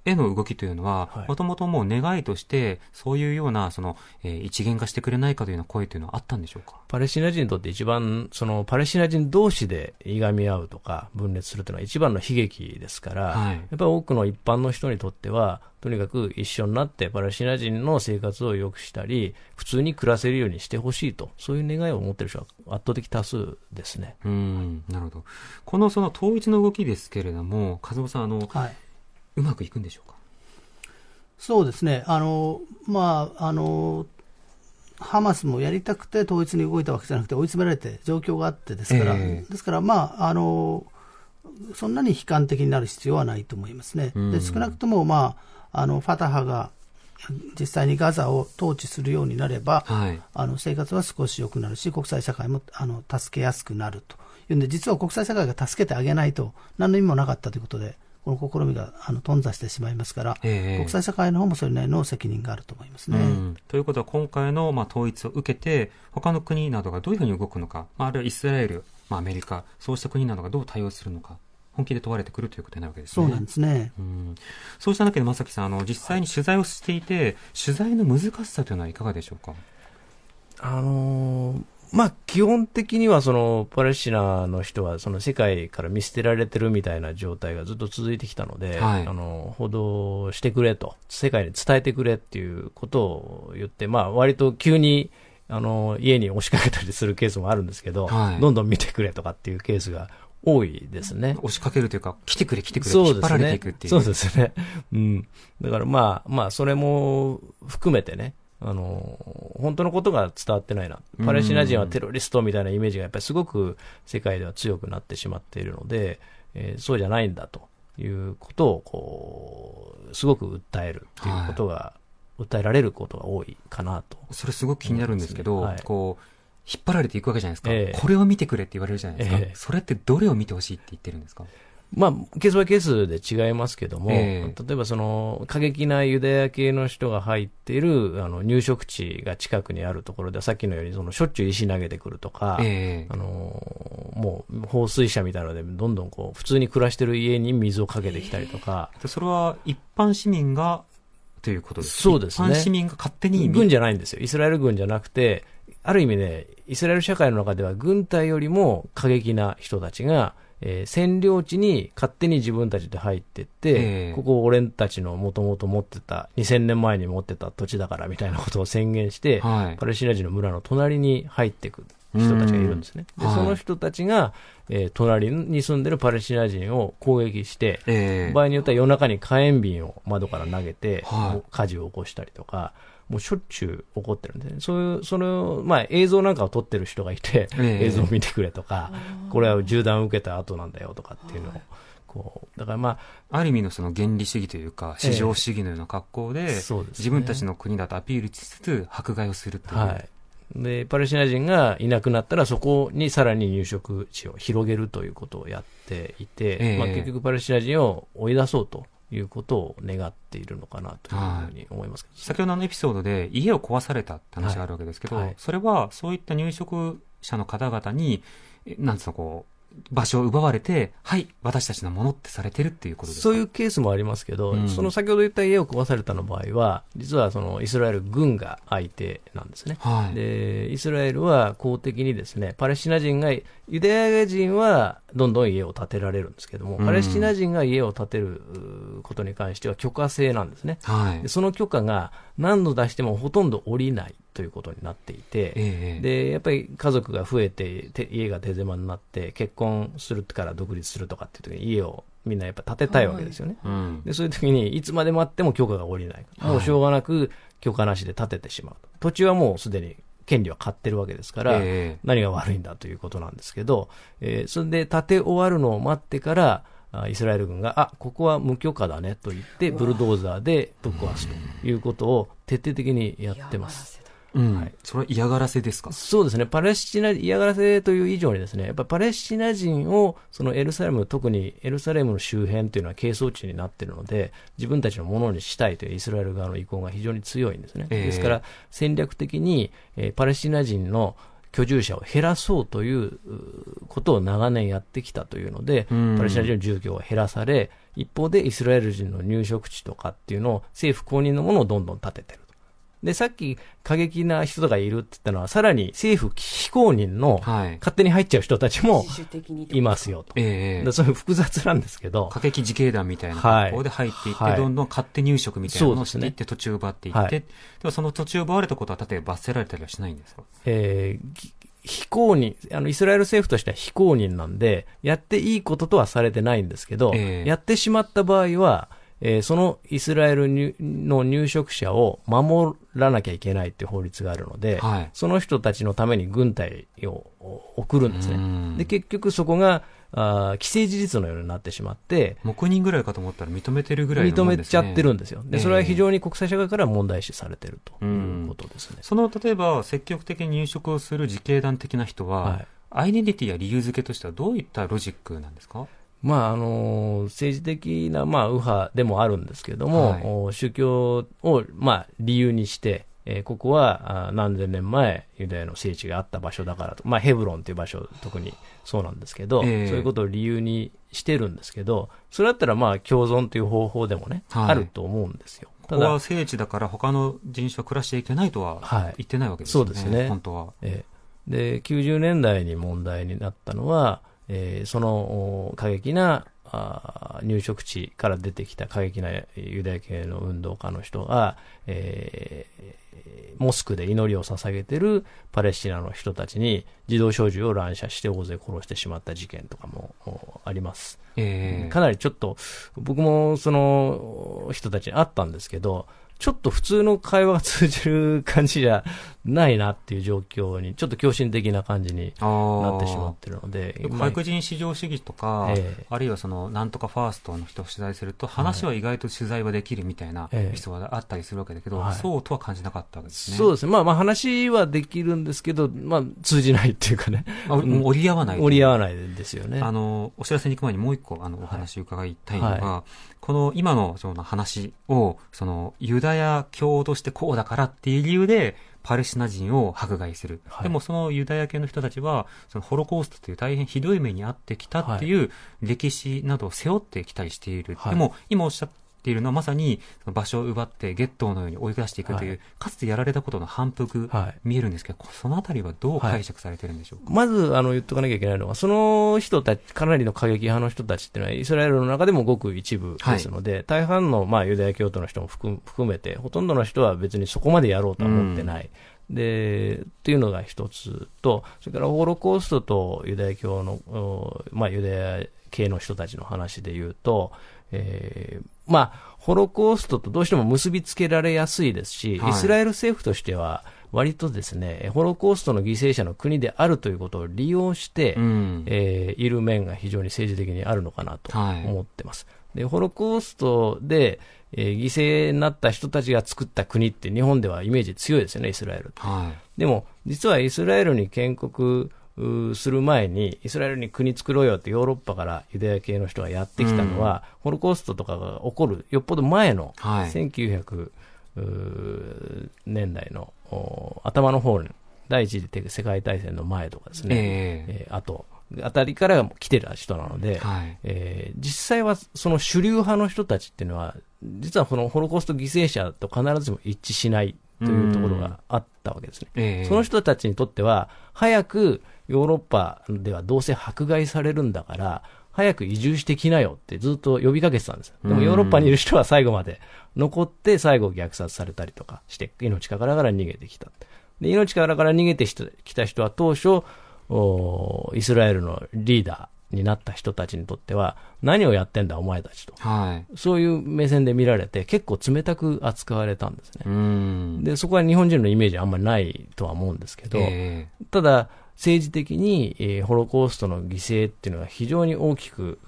への動きというのは、もともともう願いとして、そういうような、その、えー、一元化してくれないかというような声というのはあったんでしょうか？パレスチナ人にとって一番、その、パレスチナ人同士でいがみ合うとか、分裂するというのは一番の悲劇ですから、はい、やっぱり多くの一般の人にとっては、とにかく一緒になってパレスチナ人の生活を良くしたり、普通に暮らせるようにしてほしいと、そういう願いを持っている人は圧倒的多数ですね。うん、なるほど。このその統一の動きですけれども、和夫さん、あの、はい、うまくいくんでしょうか？そうですね、あのまああのハマスもやりたくて統一に動いたわけじゃなくて、追い詰められて状況があってですから、えー、ですから、まああの、そんなに悲観的になる必要はないと思いますね。で少なくとも、まあ、あのファタハが実際にガザを統治するようになれば、はい、あの生活は少し良くなるし、国際社会もあの助けやすくなると。いうんで、実は国際社会が助けてあげないと、何の意味もなかったということで、この試みがあの頓挫してしまいますから、えー、国際社会の方もそれなりの責任があると思いますね。ということは、今回のまあ統一を受けて、他の国などがどういうふうに動くのか、あるいはイスラエル、まあ、アメリカ、そうした国などがどう対応するのか。本気で問われてくるということになるわけですね。そうなんですね。うん、そうした中で、正木さん、あの、実際に取材をしていて、取材の難しさというのはいかがでしょうか？あのー、まあ、基本的にはそのパレスチナの人はその世界から見捨てられてるみたいな状態がずっと続いてきたので、はい、あの報道してくれと、世界に伝えてくれっていうことを言って、まあ割と急にあの家に押しかけたりするケースもあるんですけど、はい、どんどん見てくれとかっていうケースが多いですね。押しかけるというか、来てくれ来てくれ、引っ張られていくっていう。そうですね。うん。だからまあ、まあ、それも含めてね、あの、本当のことが伝わってないな。パレスチナ人はテロリストみたいなイメージがやっぱりすごく世界では強くなってしまっているので、えー、そうじゃないんだということを、こう、すごく訴えるっていうことが、はい、訴えられることが多いかなと。それすごく気になるんですけど、はい、こう、引っ張られていくわけじゃないですか、えー、これを見てくれって言われるじゃないですか、えー、それってどれを見てほしいって言ってるんですか？まあ、ケースバイケースで違いますけども、えー、例えばその過激なユダヤ系の人が入っているあの入植地が近くにあるところで、さっきのようにそのしょっちゅう石投げてくるとか、えー、あのもう放水車みたいなので、どんどんこう普通に暮らしてる家に水をかけてきたりとか。えー、それは一般市民がということですそうですね。一般市民が勝手に軍じゃないんですよ。イスラエル軍じゃなくて、ある意味ね、イスラエル社会の中では軍隊よりも過激な人たちが、えー、占領地に勝手に自分たちで入ってって、ここ俺たちのもともと持ってた、2000年前に持ってた土地だからみたいなことを宣言して、はい、パレスチナ人の村の隣に入っていく人たちがいるんですね。で、その人たちが、えー、隣に住んでるパレスチナ人を攻撃して、えー、場合によっては夜中に火炎瓶を窓から投げて、はい、火事を起こしたりとか、もうしょっちゅう起こってるんで、ね、そういう、その、まあ映像なんかを撮ってる人がいて、えー、映像を見てくれとか、これは銃弾を受けた後なんだよとかっていうのを、こう、だからまあ。ある意味のその原理主義というか、市場主義のような格好で、自分たちの国だとアピールしつつ、迫害をするという。はい。で、パレスチナ人がいなくなったら、そこにさらに入植地を広げるということをやっていて、えー、まあ、結局パレスチナ人を追い出そうということを願っているのかなというふうに思います、ね、先ほどのエピソードで家を壊されたって話があるわけですけど、はい。はい、それはそういった入植者の方々に、なんつうのこう、場所を奪われて、はい、私たちのものってされてるっていうことですか？そういうケースもありますけど、うん、その先ほど言った家を壊されたの場合は、実はそのイスラエル軍が相手なんですね。はい、で、イスラエルは公的にですね、パレスチナ人が、ユダヤ人はどんどん家を建てられるんですけども、パレスチナ人が家を建てることに関しては許可制なんですね。はい、その許可が何度出してもほとんど下りないということになっていて、えでやっぱり家族が増えて家が手狭になって結婚するから独立するとかっていう時に家をみんなやっぱ建てたいわけですよね、はい、でそういう時にいつまで待っても許可が下りない、もうしょうがなく許可なしで建ててしまう土地はもうすでに権利は買ってるわけですから、え。何が悪いんだということなんですけど、えー、それで建て終わるのを待ってからイスラエル軍が、あ、ここは無許可だねと言って、ブルドーザーでぶっ壊すということを徹底的にやってます。うん、はい、それは嫌がらせですか？そうですね、パレスチナ、嫌がらせという以上にですね、やっぱパレスチナ人を、そのエルサレム、特にエルサレムの周辺というのは係争地になっているので、自分たちのものにしたいというイスラエル側の意向が非常に強いんですね。えー、ですから、戦略的に、えー、パレスチナ人の居住者を減らそうということを長年やってきたというので、パレスチナ人の住居が減らされ、一方でイスラエル人の入植地とかっていうのを政府公認のものをどんどん建ててる。で、さっき過激な人がいるって言ったのは、さらに政府非公認の勝手に入っちゃう人たちもいますよと。ええそういう複雑なんですけど。過激自警団みたいな格好で入っていって、はい、どんどん勝手入植みたいなのをしていって、土地を奪っていって、はい、でもその土地を奪われたことは、例えば罰せられたりはしないんですか？えー非公認、あの、イスラエル政府としては非公認なんで、やっていいこととはされてないんですけど、えー、やってしまった場合は、えー、そのイスラエルの入植者を守らなきゃいけないっていう法律があるので、はい、その人たちのために軍隊を送るんですね。で、結局そこが、あ既成事実のようになってしまって、黙認ぐらいかと思ったら認めてるぐらい、ね、認めちゃってるんですよ。で、それは非常に国際社会から問題視されてるということですね。その、例えば積極的に入植をする自警団的な人は、はい、アイデンティティや理由付けとしてはどういったロジックなんですかまあ、あの政治的な、まあ、右派でもあるんですけれども、はい、宗教を、まあ、理由にして、えー、ここはあ何千年前、ユダヤの聖地があった場所だからと、まあ、ヘブロンという場所、特にそうなんですけど、えー、そういうことを理由にしてるんですけど、それだったら、まあ、共存という方法でもね、はい、あると思うんですよ。ここは聖地だから、他の人種は暮らしていけないとは言ってないわけですよね、はい、そうですね。本当は。えー、で90年代に問題になったのは、えー、その過激なあ入植地から出てきた過激なユダヤ系の運動家の人が、えー、モスクで祈りを捧げてるパレスチナの人たちに自動小銃を乱射して大勢殺してしまった事件とかもあります。えー、かなりちょっと僕もその人たちに会ったんですけど、ちょっと普通の会話が通じる感じじゃないなっていう状況に、ちょっと狂信的な感じになってしまってるので。白人至上主義とか、えー、あるいはその、なんとかファーストの人を取材すると、話は意外と取材はできるみたいな人があったりするわけだけど、はい、そうとは感じなかったわけですね。そうですね。まあまあ話はできるんですけど、まあ通じないっていうかね。あ、折り合わない。折り合わないですよね。あの、お知らせに行く前にもう一個、あの、お話を伺いたいのが、はいこの今のその話を、そのユダヤ教としてこうだからっていう理由で、パレスチナ人を迫害する、はい、でもそのユダヤ系の人たちは、そのホロコーストという大変ひどい目に遭ってきたっていう歴史などを背負ってきたりしている。はい、でも、今おっしゃっているのはまさに場所を奪ってゲットーのように追い出していくという、はい、かつてやられたことの反復、見えるんですけど、そのあたりはどう解釈されてるんでしょうか、まずあの言っとかなきゃいけないのは、その人たち、かなりの過激派の人たちっていうのは、イスラエルの中でもごく一部ですので、大半の、まあ、ユダヤ教徒の人も含めて、ほとんどの人は別にそこまでやろうとは思ってない。うん、で、っていうのが一つと、それからホロコーストとユダヤ教の、まあ、ユダヤ系の人たちの話で言うと、えー、まあ、ホロコーストとどうしても結びつけられやすいですし、はい、イスラエル政府としては、割とですね、ホロコーストの犠牲者の国であるということを利用して、うん、えー、いる面が非常に政治的にあるのかなと思ってます。はい、で、ホロコーストで、えー、犠牲になった人たちが作った国って日本ではイメージ強いですよね、イスラエル。はい、でも、実はイスラエルに建国する前に、イスラエルに国作ろうよってヨーロッパからユダヤ系の人がやってきたのは、うん、ホロコーストとかが起こるよっぽど前の、はい、1900年代の頭の方に、第一次世界大戦の前とかですね、えー、えー、あとあたりから来てた人なので、はい、えー、実際はその主流派の人たちっていうのは、実はこのホロコースト犠牲者と必ずしも一致しないというところがあったわけですね。えー、その人たちにとっては、早くヨーロッパではどうせ迫害されるんだから、早く移住してきなよってずっと呼びかけてたんです。でもヨーロッパにいる人は最後まで残って最後虐殺されたりとかして、命からがら逃げてきた。で、命からがら逃げてきた人は当初、イスラエルのリーダーになった人たちにとっては、何をやってんだお前たちと。はい、そういう目線で見られて、結構冷たく扱われたんですね。で、そこは日本人のイメージあんまりないとは思うんですけど、えー、ただ、政治的に、えー、ホロコーストの犠牲っていうのは非常に大きく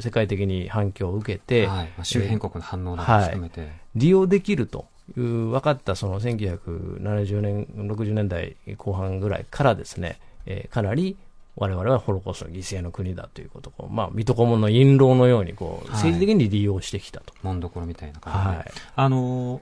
世界的に反響を受けて、はい。まあ、周辺国の反応など含めて、はい、利用できるという分かったその1970年、60年代後半ぐらいからですね、えー、かなり我々はホロコーストの犠牲の国だということを、まあ、水戸黄門の印籠のようにこう、政治的に利用してきたと。もんどころみたいな感じで、はい、あの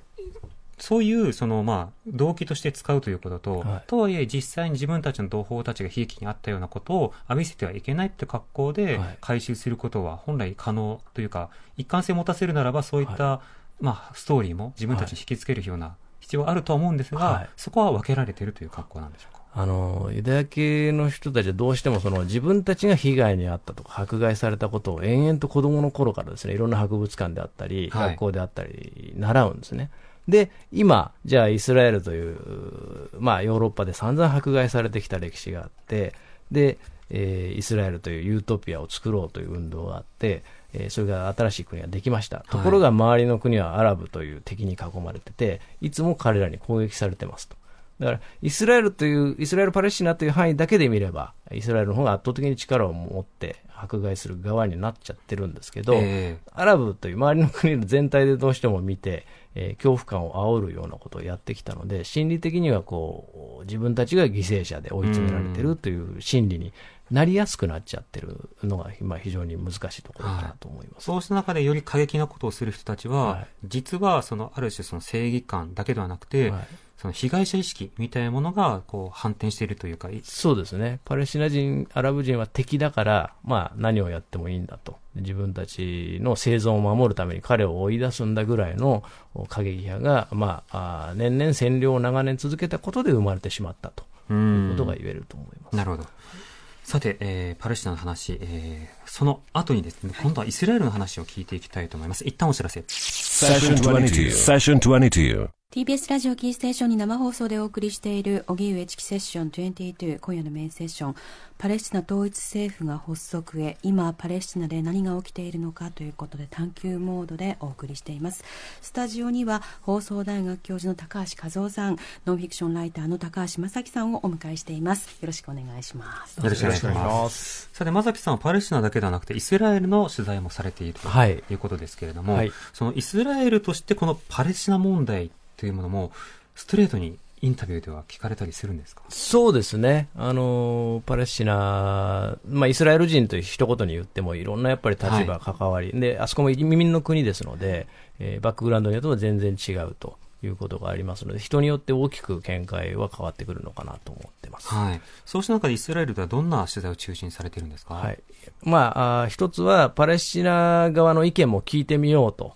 そういうその、まあ、動機として使うということと、はい、とはいえ実際に自分たちの同胞たちが悲劇にあったようなことを浴びせてはいけないって格好で回収することは本来可能というか、一貫性を持たせるならばそういった、はい、まあ、ストーリーも自分たちに引きつけるような必要はあるとは思うんですが、はい、そこは分けられているという格好なんでしょうか？あのユダヤ系の人たちはどうしてもその自分たちが被害に遭ったとか迫害されたことを延々と子供の頃からですねいろんな博物館であったり、学校であったり習うんですね。で、今、じゃあイスラエルという、まあヨーロッパで散々迫害されてきた歴史があって、で、えー、イスラエルというユートピアを作ろうという運動があって、えー、それが新しい国ができました。ところが周りの国はアラブという敵に囲まれてて、いつも彼らに攻撃されてますと。だから、イスラエルという、イスラエル・パレスチナという範囲だけで見れば、イスラエルの方が圧倒的に力を持って迫害する側になっちゃってるんですけど、えー、アラブという周りの国の全体でどうしても見て、えー、恐怖感を煽るようなことをやってきたので、心理的にはこう、自分たちが犠牲者で追い詰められてるという心理になりやすくなっちゃってるのが今非常に難しいところかなと思います、はい、そうした中でより過激なことをする人たちは、はい、実はそのある種その正義感だけではなくて、はいその被害者意識みたいなものがこう反転しているというかそうですね、パレスチナ人、アラブ人は敵だから、まあ、何をやってもいいんだと、自分たちの生存を守るために彼を追い出すんだぐらいの過激派が、まあ、あ年々占領を長年続けたことで生まれてしまったと。いうことが言えると思います。なるほど。さて、えー、パレスチナの話、えー、その後にですね、今度はイスラエルの話を聞いていきたいと思います。一旦お知らせ。TBS ラジオキーステーションに生放送でお送りしている荻上チキセッション22今夜のメインセッション。パレスチナ統一政府が発足へ。今パレスチナで何が起きているのかということで探求モードでお送りしています。スタジオには放送大学教授の高橋和夫さんノンフィクションライターの高橋正樹さんをお迎えしています。よろしくお願いします。よろしくお願いします。さて正樹さんはパレスチナだけではなくてイスラエルの取材もされているということですけれども、はい、そのイスラエルとしてこのパレスチナ問題というものも、ストレートにインタビューでは聞かれたりするんですか？そうですね、あのパレスチナ、まあ、イスラエル人と一言に言っても、いろんなやっぱり立場、関わり、はい、であそこも移民の国ですので、えー、バックグラウンドによっても全然違うと。いうことがありますので、人によって大きく見解は変わってくるのかなと思ってます。はい。そうした中でイスラエルではどんな取材を中心にされているんですか？はい。まあ、あ一つはパレスチナ側の意見も聞いてみようと。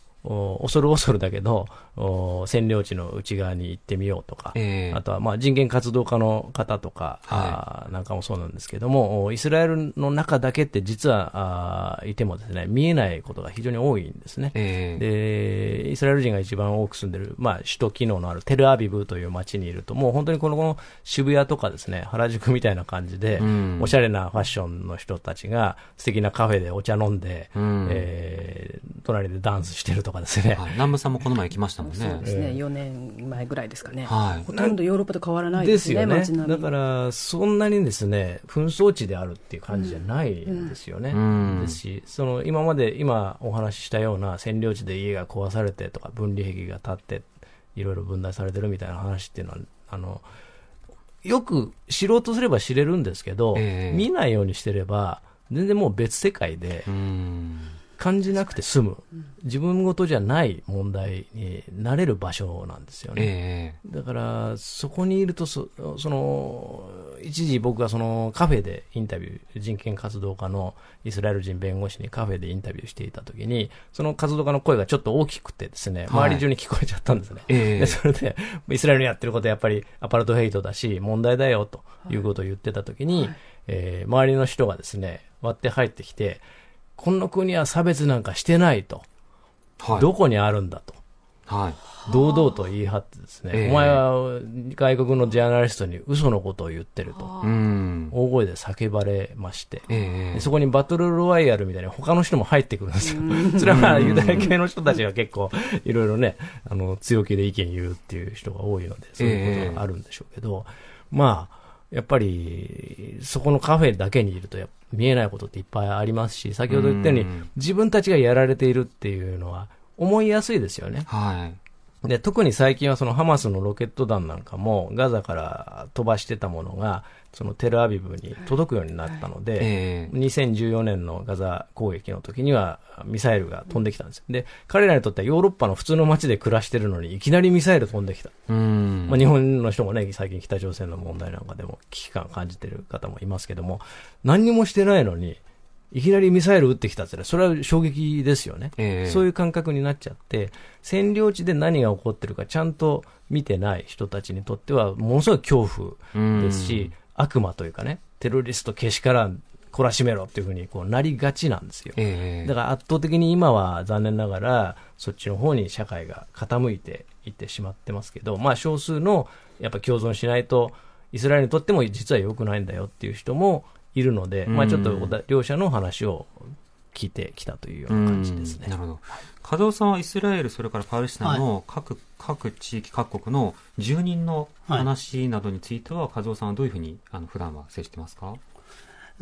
恐る恐るだけど、占領地の内側に行ってみようとか、えー、あとはまあ人権活動家の方とか、はい、なんかもそうなんですけども、イスラエルの中だけって実はあいてもですね、見えないことが非常に多いんですね。えー、で、イスラエル人が一番多く住んでる、まあ首都機能のあるテルアビブという街にいると、もう本当にこのこの渋谷とかですね、原宿みたいな感じで、うん、おしゃれなファッションの人たちが素敵なカフェでお茶飲んで、うん、えー、隣でダンスしてるとかですね。はい、南部さんもこの前行きましたもんね。そうですね。4年前ぐらいですかね、はい、ほとんどヨーロッパと変わらないですね、ですよね。だからそんなにですね紛争地であるっていう感じじゃないですよね、うん、ですしその今まで今お話ししたような占領地で家が壊されてとか分離壁が立っていろいろ分断されてるみたいな話っていうのはあのよく知ろうとすれば知れるんですけど、えー、見ないようにしてれば全然もう別世界で、感じなくて済む、自分ごとじゃない問題になれる場所なんですよね。えー、だから、そこにいるとそ、その、一時僕はそのカフェでインタビュー、人権活動家のイスラエル人弁護士にカフェでインタビューしていたときに、その活動家の声がちょっと大きくてですね、周り中に聞こえちゃったんですね。はい、でそれで、イスラエルにやってることはやっぱりアパルトヘイトだし、問題だよということを言ってたときに、はい、えー、周りの人がですね、割って入ってきて、この国は差別なんかしてないと。はい、どこにあるんだと。はい。堂々と言い張ってですね、えー、お前は外国のジャーナリストに嘘のことを言ってると、大声で叫ばれまして、えー、そこにバトルロワイヤルみたいに他の人も入ってくるんですよ。それはまあユダヤ系の人たちが結構いろいろね、あの、強気で意見言うっていう人が多いので、そういうことがあるんでしょうけど、えー、まあ、やっぱり、そこのカフェだけにいると見えないことっていっぱいありますし、先ほど言ったように、自分たちがやられているっていうのは思いやすいですよね。はい。で、特に最近はそのハマスのロケット弾なんかもガザから飛ばしてたものが、そのテルアビブに届くようになったので、えー、2014年のガザ攻撃の時にはミサイルが飛んできたんです。で、彼らにとってはヨーロッパの普通の街で暮らしてるのにいきなりミサイル飛んできた。まあ、日本の人もね、最近北朝鮮の問題なんかでも危機感感じてる方もいますけども、何にもしてないのに、いきなりミサイル撃ってきたってそれは衝撃ですよね、えー、そういう感覚になっちゃって、占領地で何が起こってるかちゃんと見てない人たちにとっては、ものすごい恐怖ですし、悪魔というかね、テロリストけしからん、懲らしめろっていうふうにこうなりがちなんですよ、えー、だから圧倒的に今は残念ながら、そっちの方に社会が傾いていってしまってますけど、まあ、少数のやっぱ共存しないと、イスラエルにとっても実は良くないんだよっていう人もいるので、まあ、ちょっと両者の話を聞いてきたというような感じですね。なるほど。加藤さんはイスラエル、それからパレスチナの各、はい、各地域各国の住人の話などについては、はい、加藤さんはどういうふうにあの普段は接してますか？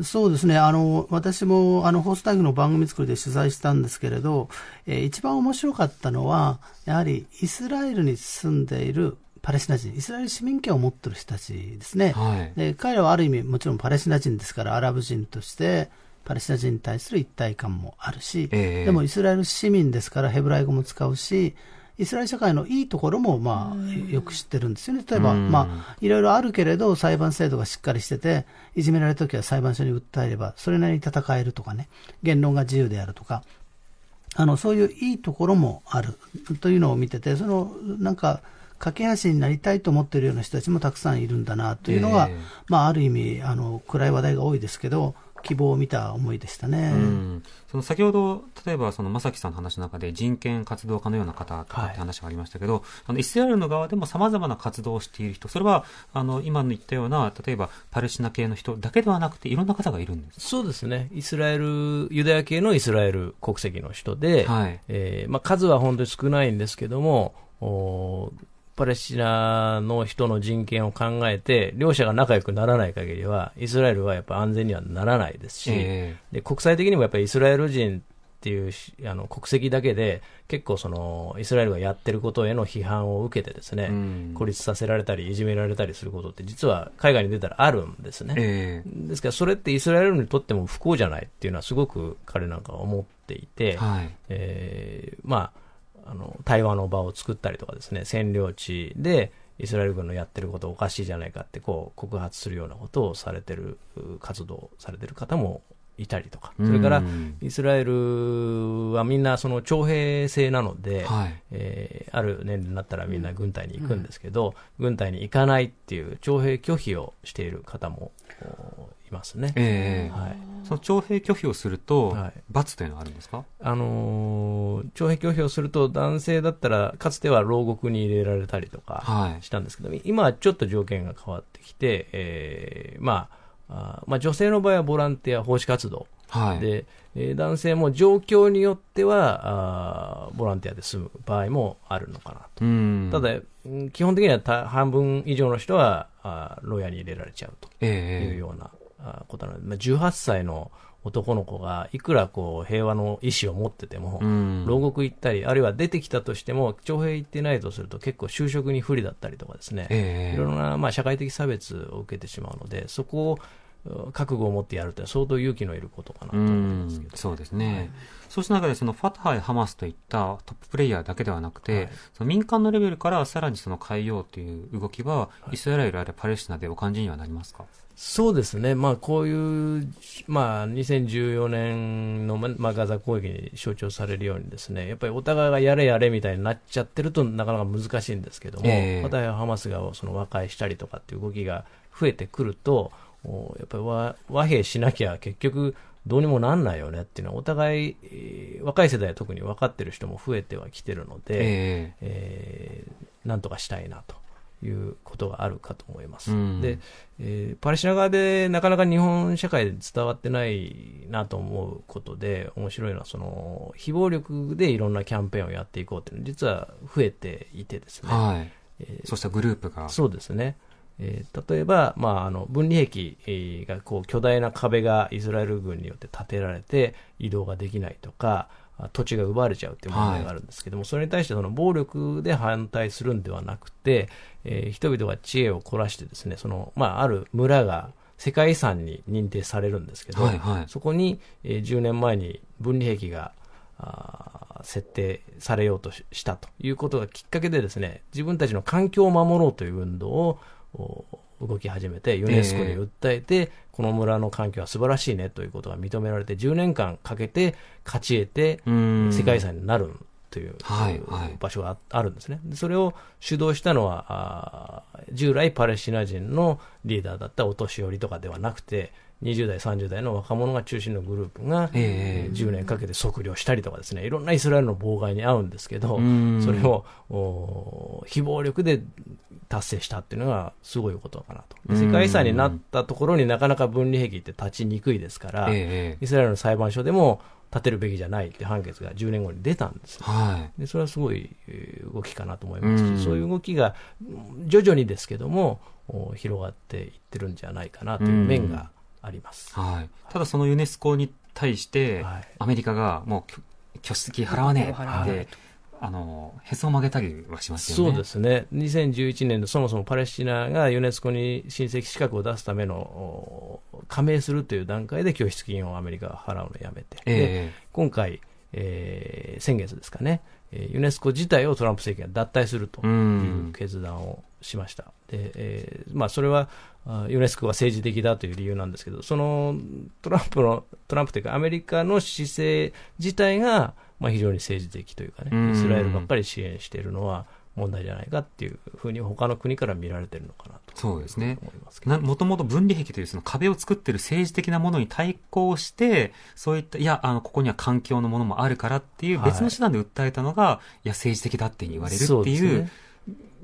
そうですね。あの、私も、あの、ホースタイグの番組作りで取材したんですけれど、えー、一番面白かったのは、やはりイスラエルに住んでいるパレスチナ人、イスラエル市民権を持っている人たちですね、はい、で彼らはある意味、もちろんパレスチナ人ですから、アラブ人として、パレスチナ人に対する一体感もあるし、えー、でもイスラエル市民ですから、ヘブライ語も使うし、イスラエル社会のいいところも、まあ、よく知ってるんですよね。例えば、まあ、いろいろあるけれど、裁判制度がしっかりしてて、いじめられるときは裁判所に訴えれば、それなりに戦えるとかね、言論が自由であるとか、あの、そういういいところもあるというのを見てて、その、なんか、架け橋になりたいと思っているような人たちもたくさんいるんだなというのが、えー、まあ、ある意味あの暗い話題が多いですけど希望を見た思いでしたね。その先ほど、例えばその正樹さんの話の中で人権活動家のような方とかって話がありましたけど、はい、あのイスラエルの側でもさまざまな活動をしている人、それはあの今の言ったような、例えばパレスチナ系の人だけではなくて、いろんな方がいるんです。そうですね、イスラエル、ユダヤ系のイスラエル国籍の人で、はい。えーまあ、数は本当に少ないんですけども、おパレスチナの人の人権を考えて、両者が仲良くならない限りは、イスラエルはやっぱ安全にはならないですし、えー、で国際的にもやっぱりイスラエル人っていうあの国籍だけで、結構そのイスラエルがやってることへの批判を受けてですね、うん、孤立させられたり、いじめられたりすることって、実は海外に出たらあるんですね。えー、ですから、それってイスラエルにとっても不幸じゃないっていうのは、すごく彼なんかは思っていて、はい、えー、まあ、あの対話の場を作ったりとかですね占領地でイスラエル軍のやってることおかしいじゃないかってこう告発するようなことをされてる活動されてる方もいたりとか、それからイスラエルはみんなその徴兵制なので、はい、えー、ある年齢になったらみんな軍隊に行くんですけど、うん、軍隊に行かないっていう徴兵拒否をしている方もいますね。えー、はい、その徴兵拒否をすると、はい、罰というのはあるんですか、あのー、徴兵拒否をすると、男性だったら、かつては牢獄に入れられたりとかしたんですけど、はい、今はちょっと条件が変わってきて、えー、まあ、あまあ、女性の場合はボランティア奉仕活動。はい、で、えー、男性も状況によってはあボランティアで済む場合もあるのかなと、ただ、基本的には半分以上の人はあ牢屋に入れられちゃうというような、ことなので、まあ、18歳の男の子がいくらこう平和の意思を持ってても、牢獄行ったり、あるいは出てきたとしても、徴兵行ってないとすると結構就職に不利だったりとかですね、えー、いろいろな、まあ、社会的差別を受けてしまうので、そこを覚悟を持ってやるというのは相当勇気のいることかなと思いますけど、そうですね、はい、そうした中でそのファタハやハマスといったトッププレイヤーだけではなくて、はい、その民間のレベルからさらにその変えようという動きは、イスラエルあるいはパレスチナでお感じにはなりますか？そうですね、まあ、こういう、まあ、2014年の、まあ、ガザ攻撃に象徴されるようにですね、やっぱりお互いがやれやれみたいになっちゃってるとなかなか難しいんですけども、えー、またハマスがその和解したりとかっていう動きが増えてくると、やっぱり和和平しなきゃ結局どうにもなんないよねっていうのはお互い、えー、若い世代は特に分かってる人も増えてはきてるので、えー、えー、なんとかしたいなと。いうことがあるかと思います。うん、で、えー、パレスチナ側でなかなか日本社会で伝わってないなと思うことで面白いのはその非暴力でいろんなキャンペーンをやっていこうっていうのは実は増えていてですね。はい。えー、そうしたグループが。そうですね。えー、例えば、まあ、あの分離壁がこう巨大な壁がイスラエル軍によって建てられて移動ができないとか土地が奪われちゃうという問題があるんですけども、はい、それに対してその暴力で反対するんではなくて、えー、人々が知恵を凝らしてですねその、まあ、ある村が世界遺産に認定されるんですけど、はいはい、そこに、えー、10年前に分離壁が設定されようとしたということがきっかけでですね自分たちの環境を守ろうという運動を動き始めて、ユネスコに訴えて、えー、この村の環境は素晴らしいねということが認められて、10年間かけて勝ち得て、世界遺産になるという、はいはい、場所があるんですね。それを主導したのは、従来パレスチナ人のリーダーだったお年寄りとかではなくて、20代、30代の若者が中心のグループが、えー、10年かけて測量したりとかですね、いろんなイスラエルの妨害に遭うんですけど、それを非暴力で達成したっていうのがすごいことかなと。世界遺産になったところになかなか分離壁って立ちにくいですから、えー、イスラエルの裁判所でも建てるべきじゃないって判決が10年後に出たんです、はい、でそれはすごい動きかなと思いますし、そういう動きが徐々にですけども広がっていってるんじゃないかなという面があります、はい、ただそのユネスコに対して、アメリカがもう拠出金払わねえって、あのへそを曲げたりはしますよね。そうですね。2011年でそもそもパレスチナがユネスコに親戚資格を出すための加盟するという段階で拠出金をアメリカが払うのをやめて、えー、今回、えー、先月ですかね、ユネスコ自体をトランプ政権が脱退するという決断をしました。でえーまあ、それはユネスコが政治的だという理由なんですけど、そのトランプの、トランプというかアメリカの姿勢自体が、まあ、非常に政治的というかね、イスラエルばっかり支援しているのは問題じゃないかっていうふうに他の国から見られてるのかなとそうですね。もともと分離壁というその壁を作ってる政治的なものに対抗して、そういった、いや、あの、ここには環境のものもあるからっていう別の手段で訴えたのが、はい、いや、政治的だって言われるっていう、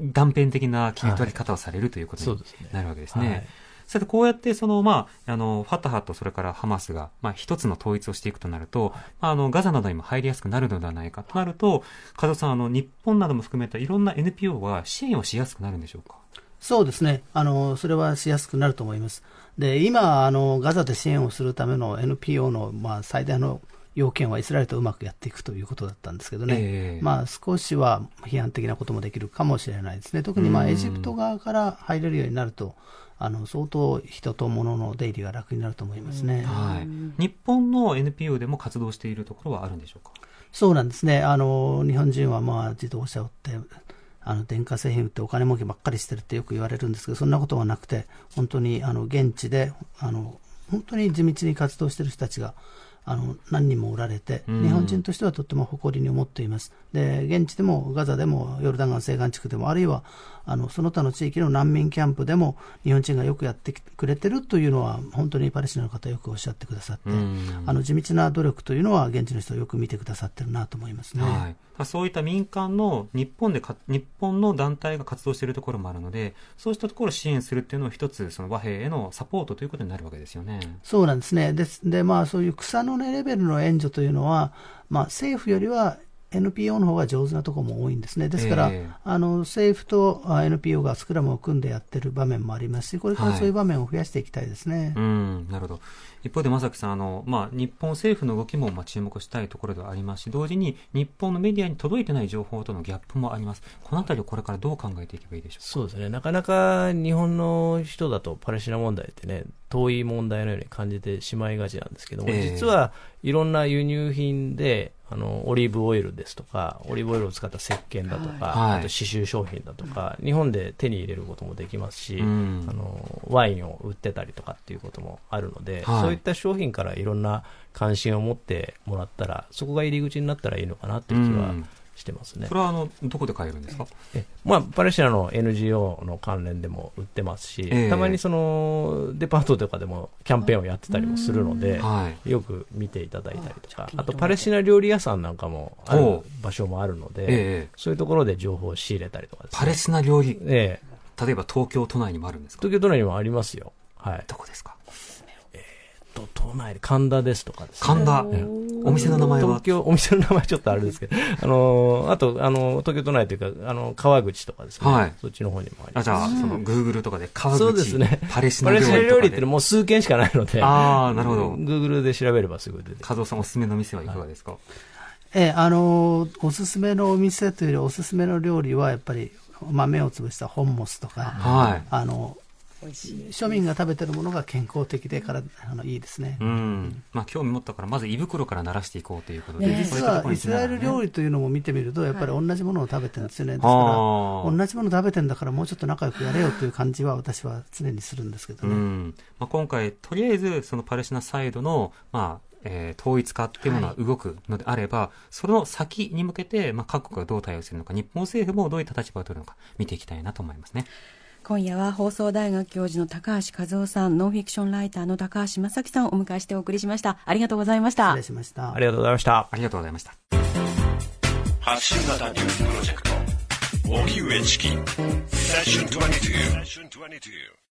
断片的な切り取り方をされるということになるわけですね。はいさて、こうやって、その、まあ、あの、ファタハとそれからハマスが、まあ、一つの統一をしていくとなると、まあ、あの、ガザなどにも入りやすくなるのではないかとなると、加藤さん、あの、日本なども含めたいろんな NPO は支援をしやすくなるんでしょうか？そうですね。あの、それはしやすくなると思います。で、今、あの、ガザで支援をするための NPO の、まあ、最大の要件はイスラエルとうまくやっていくということだったんですけどね、えー、まあ、少しは批判的なこともできるかもしれないですね、特にまあエジプト側から入れるようになると、あの相当人と物の出入りが楽になると思いますね、はい、日本の NPO でも活動しているところはあるんでしょうか？そうなんですね、あの日本人はまあ自動車を売って、あの電化製品売ってお金儲けばっかりしてるってよく言われるんですけど、そんなことはなくて、本当にあの現地であの本当に地道に活動している人たちがあの何人もおられて、日本人としてはとっても誇りに思っています。で、現地でもガザでもヨルダン川西岸地区でも、あるいはあのその他の地域の難民キャンプでも日本人がよくやってくれてるというのは本当にパレスチナの方よくおっしゃってくださって、あの地道な努力というのは現地の人はよく見てくださってるなと思いますね。はいそういった民間の日本でか日本の団体が活動しているところもあるのでそうしたところを支援するっていうのは一つその和平へのサポートということになるわけですよね。そうなんですね。ですでまあそういう草の根レベルの援助というのは、まあ、政府よりは NPO の方が上手なところも多いんですね。ですから、えー、あの政府と NPO がスクラムを組んでやってる場面もありますし、これからそういう場面を増やしていきたいですね。はい、うんなるほど。一方で、正木さん、あのまあ、日本政府の動きもまあ注目したいところではありますし、同時に日本のメディアに届いてない情報とのギャップもあります。このあたりをこれからどう考えていけばいいでしょうか？そうですね。なかなか日本の人だとパレスチナ問題ってね、遠い問題のように感じてしまいがちなんですけども、えー、実はいろんな輸入品で、あのオリーブオイルですとか、オリーブオイルを使った石鹸だとか、はい、あと刺繍商品だとか、日本で手に入れることもできますし、うん、あのワインを売ってたりとかっていうこともあるので、はい、そういった商品からいろんな関心を持ってもらったら、そこが入り口になったらいいのかなっていう気は、うんしてますね。これはあのどこで買えるんですか？え、まあ、パレスチナの NGO の関連でも売ってますし、えー、たまにそのデパートとかでもキャンペーンをやってたりもするので、よく見ていただいたりとか、あとパレスチナ料理屋さんなんかもある場所もあるので、えー、そういうところで情報を仕入れたりとか、ね、パレスチナ料理、えー、例えば東京都内にもあるんですか？東京都内にもありますよ。はい。どこですか？と、都内で神田ですとかですね。神田、お店の名前は？東京、お店の名前ちょっとあれですけど、あの、あと、あの、東京都内というか、あの、川口とかですね。はい。そっちの方にもあります。あ、じゃあ、その、グーグルとかで川口、そうですね。パレスチナ料理。パレスチナ料理ってもう数件しかないので。ああ、なるほど。グーグルで調べればすぐ出て加藤さんおすすめの店はいかがですか、はい、ええ、あの、おすすめのお店というより、おすすめの料理は、やっぱり、豆を潰したホンモスとか、はい。あの、庶民が食べてるものが健康的でからあのいいですね、うん。まあ、興味持ったからまず胃袋から鳴らしていこうということで、ね、実はイスラエル料理というのも見てみるとやっぱり同じものを食べてるんですよね、ですから同じもの食べてるんだからもうちょっと仲良くやれよという感じは私は常にするんですけどね、まあ、今回とりあえずそのパレスチナサイドの、まあえー、統一化っていうものが動くのであれば、はい、その先に向けて、まあ、各国がどう対応するのか、日本政府もどういった立場を取るのか、見ていきたいなと思いますね。今夜は放送大学教授の高橋和夫さん、ノンフィクションライターの高橋正樹さんをお迎えしてお送りしました。ありがとうございました。失礼しました。ありがとうございました。ありがとうございました。発信型ニュースプロジェクト、荻上チキ、セッション22。